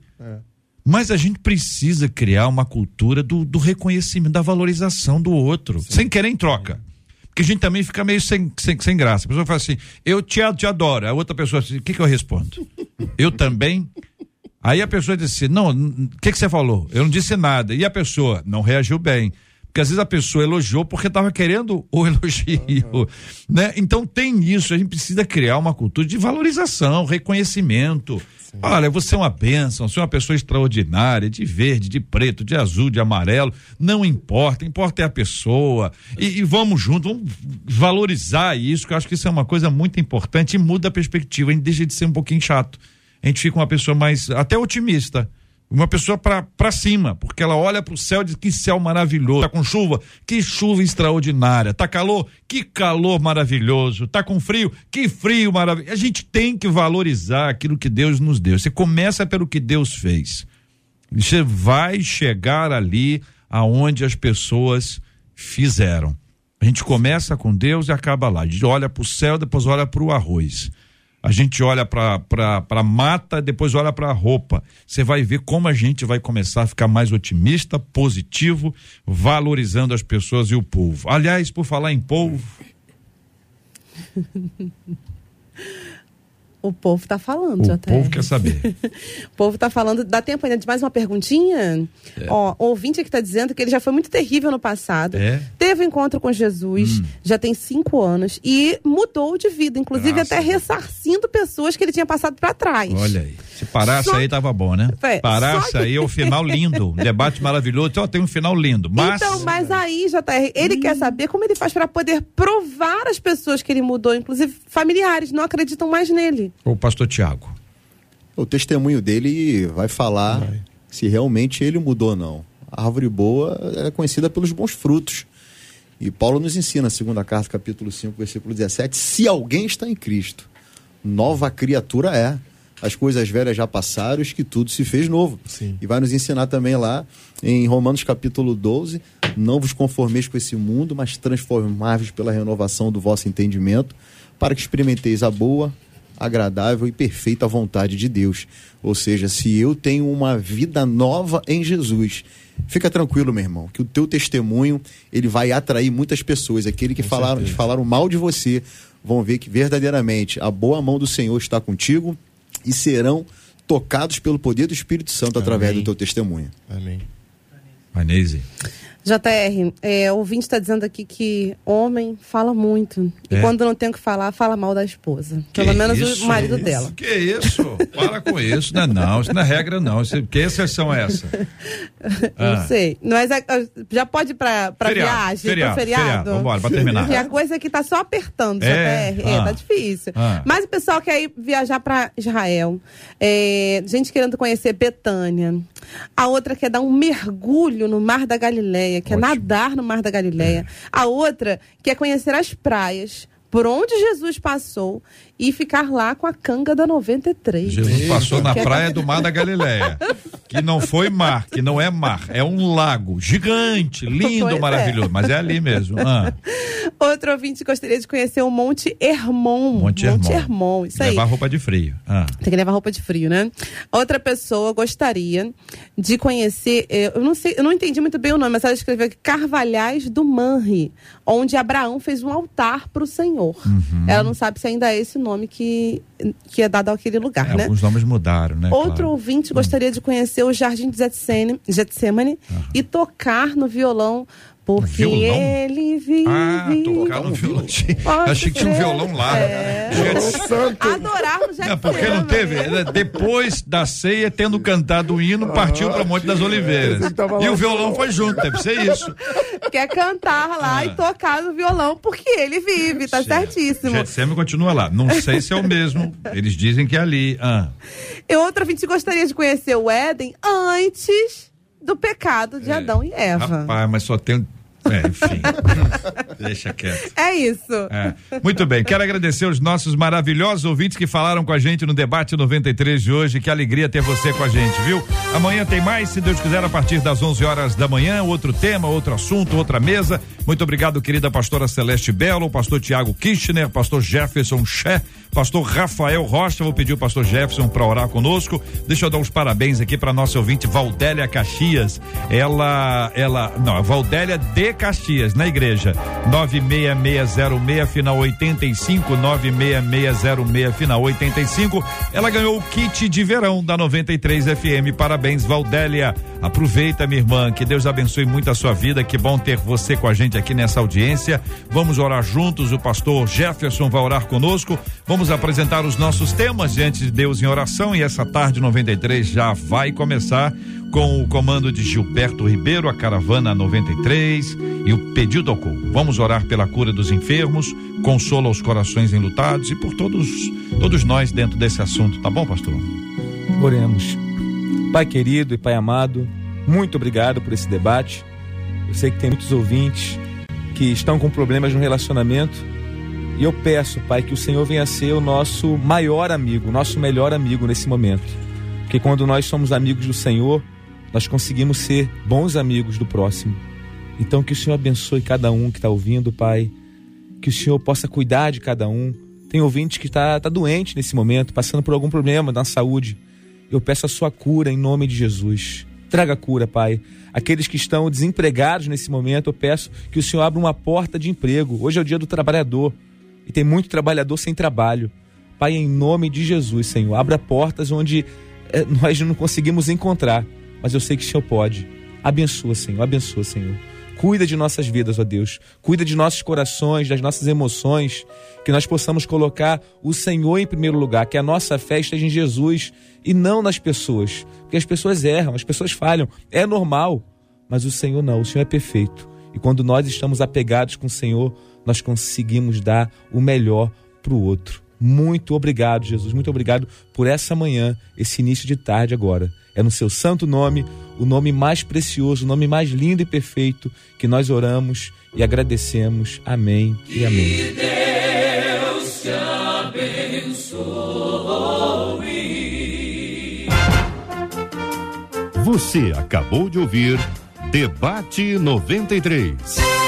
Mas a gente precisa criar uma cultura do, do reconhecimento, da valorização do outro, sem querer em troca. Porque a gente também fica meio sem, sem, sem graça. A pessoa fala assim, eu te, te adoro. A outra pessoa assim, o que, que eu respondo? [laughs] eu também? Aí a pessoa disse assim, não, o que, que você falou? Eu não disse nada. E a pessoa não reagiu bem. Porque às vezes a pessoa elogiou porque estava querendo o [laughs] elogio, uhum. né? Então tem isso, a gente precisa criar uma cultura de valorização, reconhecimento. Sim. Olha, você é uma bênção, você é uma pessoa extraordinária, de verde, de preto, de azul, de amarelo, não importa, importa é a pessoa. E, e vamos juntos, vamos valorizar isso, que eu acho que isso é uma coisa muito importante e muda a perspectiva, a gente deixa de ser um pouquinho chato. A gente fica uma pessoa mais, até otimista uma pessoa para cima, porque ela olha para o céu e diz que céu maravilhoso. Tá com chuva? Que chuva extraordinária. Tá calor? Que calor maravilhoso. Tá com frio? Que frio maravilhoso. A gente tem que valorizar aquilo que Deus nos deu. Você começa pelo que Deus fez. Você vai chegar ali aonde as pessoas fizeram. A gente começa com Deus e acaba lá. A gente olha para o céu, depois olha para o arroz a gente olha para a mata, depois olha para a roupa. Você vai ver como a gente vai começar a ficar mais otimista, positivo, valorizando as pessoas e o povo. Aliás, por falar em povo. [laughs] O povo está falando, o O povo quer saber. [laughs] o povo está falando. Dá tempo ainda de mais uma perguntinha? É. Ó, o ouvinte aqui está dizendo que ele já foi muito terrível no passado. É. Teve um encontro com Jesus, hum. já tem cinco anos, e mudou de vida, inclusive Graças até ressarcindo pessoas que ele tinha passado para trás. Olha aí. Se parasse só... aí, tava bom, né? É, parasse que... aí, o final lindo. Um debate maravilhoso. Só tem um final lindo. Mas... Então, mas aí, JR, ele hum. quer saber como ele faz para poder provar as pessoas que ele mudou, inclusive familiares, não acreditam mais nele o pastor Tiago? O testemunho dele vai falar vai. se realmente ele mudou ou não. A árvore boa é conhecida pelos bons frutos. E Paulo nos ensina, segunda carta, capítulo 5, versículo 17, se alguém está em Cristo, nova criatura é. As coisas velhas já passaram, que tudo se fez novo. Sim. E vai nos ensinar também lá em Romanos capítulo 12, não vos conformeis com esse mundo, mas transformai-vos pela renovação do vosso entendimento, para que experimenteis a boa, agradável e perfeita vontade de Deus. Ou seja, se eu tenho uma vida nova em Jesus, fica tranquilo, meu irmão, que o teu testemunho ele vai atrair muitas pessoas. Aquele que falaram, falaram mal de você vão ver que verdadeiramente a boa mão do Senhor está contigo e serão tocados pelo poder do Espírito Santo Amém. através do teu testemunho. Amém. Vanese. JR, é, o ouvinte está dizendo aqui que homem fala muito. E é. quando não tem o que falar, fala mal da esposa. Que Pelo menos isso, o marido isso, dela. Que isso? Para com isso. Não, é não, isso não é regra, não. Isso, que exceção é essa? [laughs] Ah. Não sei. Mas já pode ir para viagem, feriado, para feriado? feriado. Vamos embora, para terminar. E a coisa que tá só apertando, é? JR. É, ah. tá difícil. Ah. Mas o pessoal quer ir viajar para Israel. É, gente querendo conhecer Betânia. A outra quer dar um mergulho no Mar da Galileia, quer Ótimo. nadar no Mar da Galileia. É. A outra quer conhecer as praias por onde Jesus passou e ficar lá com a canga da 93. Jesus passou na praia do Mar da Galileia, que não foi mar, que não é mar, é um lago gigante, lindo, pois é. maravilhoso, é. mas é ali mesmo. Ah. [laughs] Outro ouvinte gostaria de conhecer o Monte Hermon. Monte, Monte Hermon. isso aí. Levar roupa de frio. Ah. Tem que levar roupa de frio, né? Outra pessoa gostaria de conhecer, eh, eu não sei, eu não entendi muito bem o nome, mas ela escreveu aqui Carvalhais do Manri, onde Abraão fez um altar para o Senhor. Uhum. Ela não sabe se ainda é esse nome nome que, que é dado àquele lugar, é, né? Alguns nomes mudaram, né? Outro claro. ouvinte gostaria hum. de conhecer o Jardim de Getsemane, Getsemane uhum. e tocar no violão porque violão? ele vive. Ah, tocar no violão. Achei que tinha um violão lá. É. Santo. Adorar no Não, porque não teve. Né? Depois da ceia, tendo cantado o hino, partiu para Monte das Oliveiras. E o violão foi junto, deve ser isso. Quer cantar lá ah. e tocar no violão, porque ele vive, tá certo. certíssimo. Getsêmen continua lá. Não sei se é o mesmo. Eles dizem que é ali. Ah. E outra, a gente gostaria de conhecer o Éden antes do pecado de é. Adão e Eva. Rapaz, mas só tem É, enfim. [laughs] Deixa quieto. É isso. É. Muito bem, quero agradecer os nossos maravilhosos ouvintes que falaram com a gente no debate 93 de hoje. Que alegria ter você com a gente, viu? Amanhã tem mais, se Deus quiser, a partir das 11 horas da manhã, outro tema, outro assunto, outra mesa. Muito obrigado, querida pastora Celeste Belo, pastor Tiago Kirchner, pastor Jefferson Ché, pastor Rafael Rocha. Vou pedir o pastor Jefferson para orar conosco. Deixa eu dar os parabéns aqui para nossa ouvinte Valdélia Caxias. Ela, ela, não, Valdélia de Caxias, na igreja. 96606 final 85, 96606 final 85. Ela ganhou o kit de verão da 93 FM. Parabéns, Valdélia. Aproveita, minha irmã, que Deus abençoe muito a sua vida. Que bom ter você com a gente aqui nessa audiência. Vamos orar juntos. O pastor Jefferson vai orar conosco. Vamos apresentar os nossos temas diante de Deus em oração e essa tarde 93 já vai começar com o comando de Gilberto Ribeiro, a caravana 93 e o pedido ao Vamos orar pela cura dos enfermos, consola os corações enlutados e por todos todos nós dentro desse assunto, tá bom, pastor? Oremos. Pai querido e Pai amado, muito obrigado por esse debate. Eu sei que tem muitos ouvintes que estão com problemas no relacionamento. E eu peço, Pai, que o Senhor venha ser o nosso maior amigo, nosso melhor amigo nesse momento. Porque quando nós somos amigos do Senhor, nós conseguimos ser bons amigos do próximo. Então, que o Senhor abençoe cada um que está ouvindo, Pai. Que o Senhor possa cuidar de cada um. Tem ouvinte que está tá doente nesse momento, passando por algum problema na saúde. Eu peço a sua cura em nome de Jesus. Traga cura, Pai. Aqueles que estão desempregados nesse momento, eu peço que o Senhor abra uma porta de emprego. Hoje é o dia do trabalhador e tem muito trabalhador sem trabalho. Pai, em nome de Jesus, Senhor, abra portas onde é, nós não conseguimos encontrar mas eu sei que o Senhor pode. Abençoa, Senhor, abençoa, Senhor. Cuida de nossas vidas, ó Deus. Cuida de nossos corações, das nossas emoções. Que nós possamos colocar o Senhor em primeiro lugar. Que a nossa fé esteja em Jesus e não nas pessoas. Porque as pessoas erram, as pessoas falham. É normal. Mas o Senhor não. O Senhor é perfeito. E quando nós estamos apegados com o Senhor, nós conseguimos dar o melhor para o outro. Muito obrigado, Jesus. Muito obrigado por essa manhã, esse início de tarde agora. É no seu santo nome, o nome mais precioso, o nome mais lindo e perfeito, que nós oramos e agradecemos. Amém e amém. Que Deus te abençoe. Você acabou de ouvir Debate 93.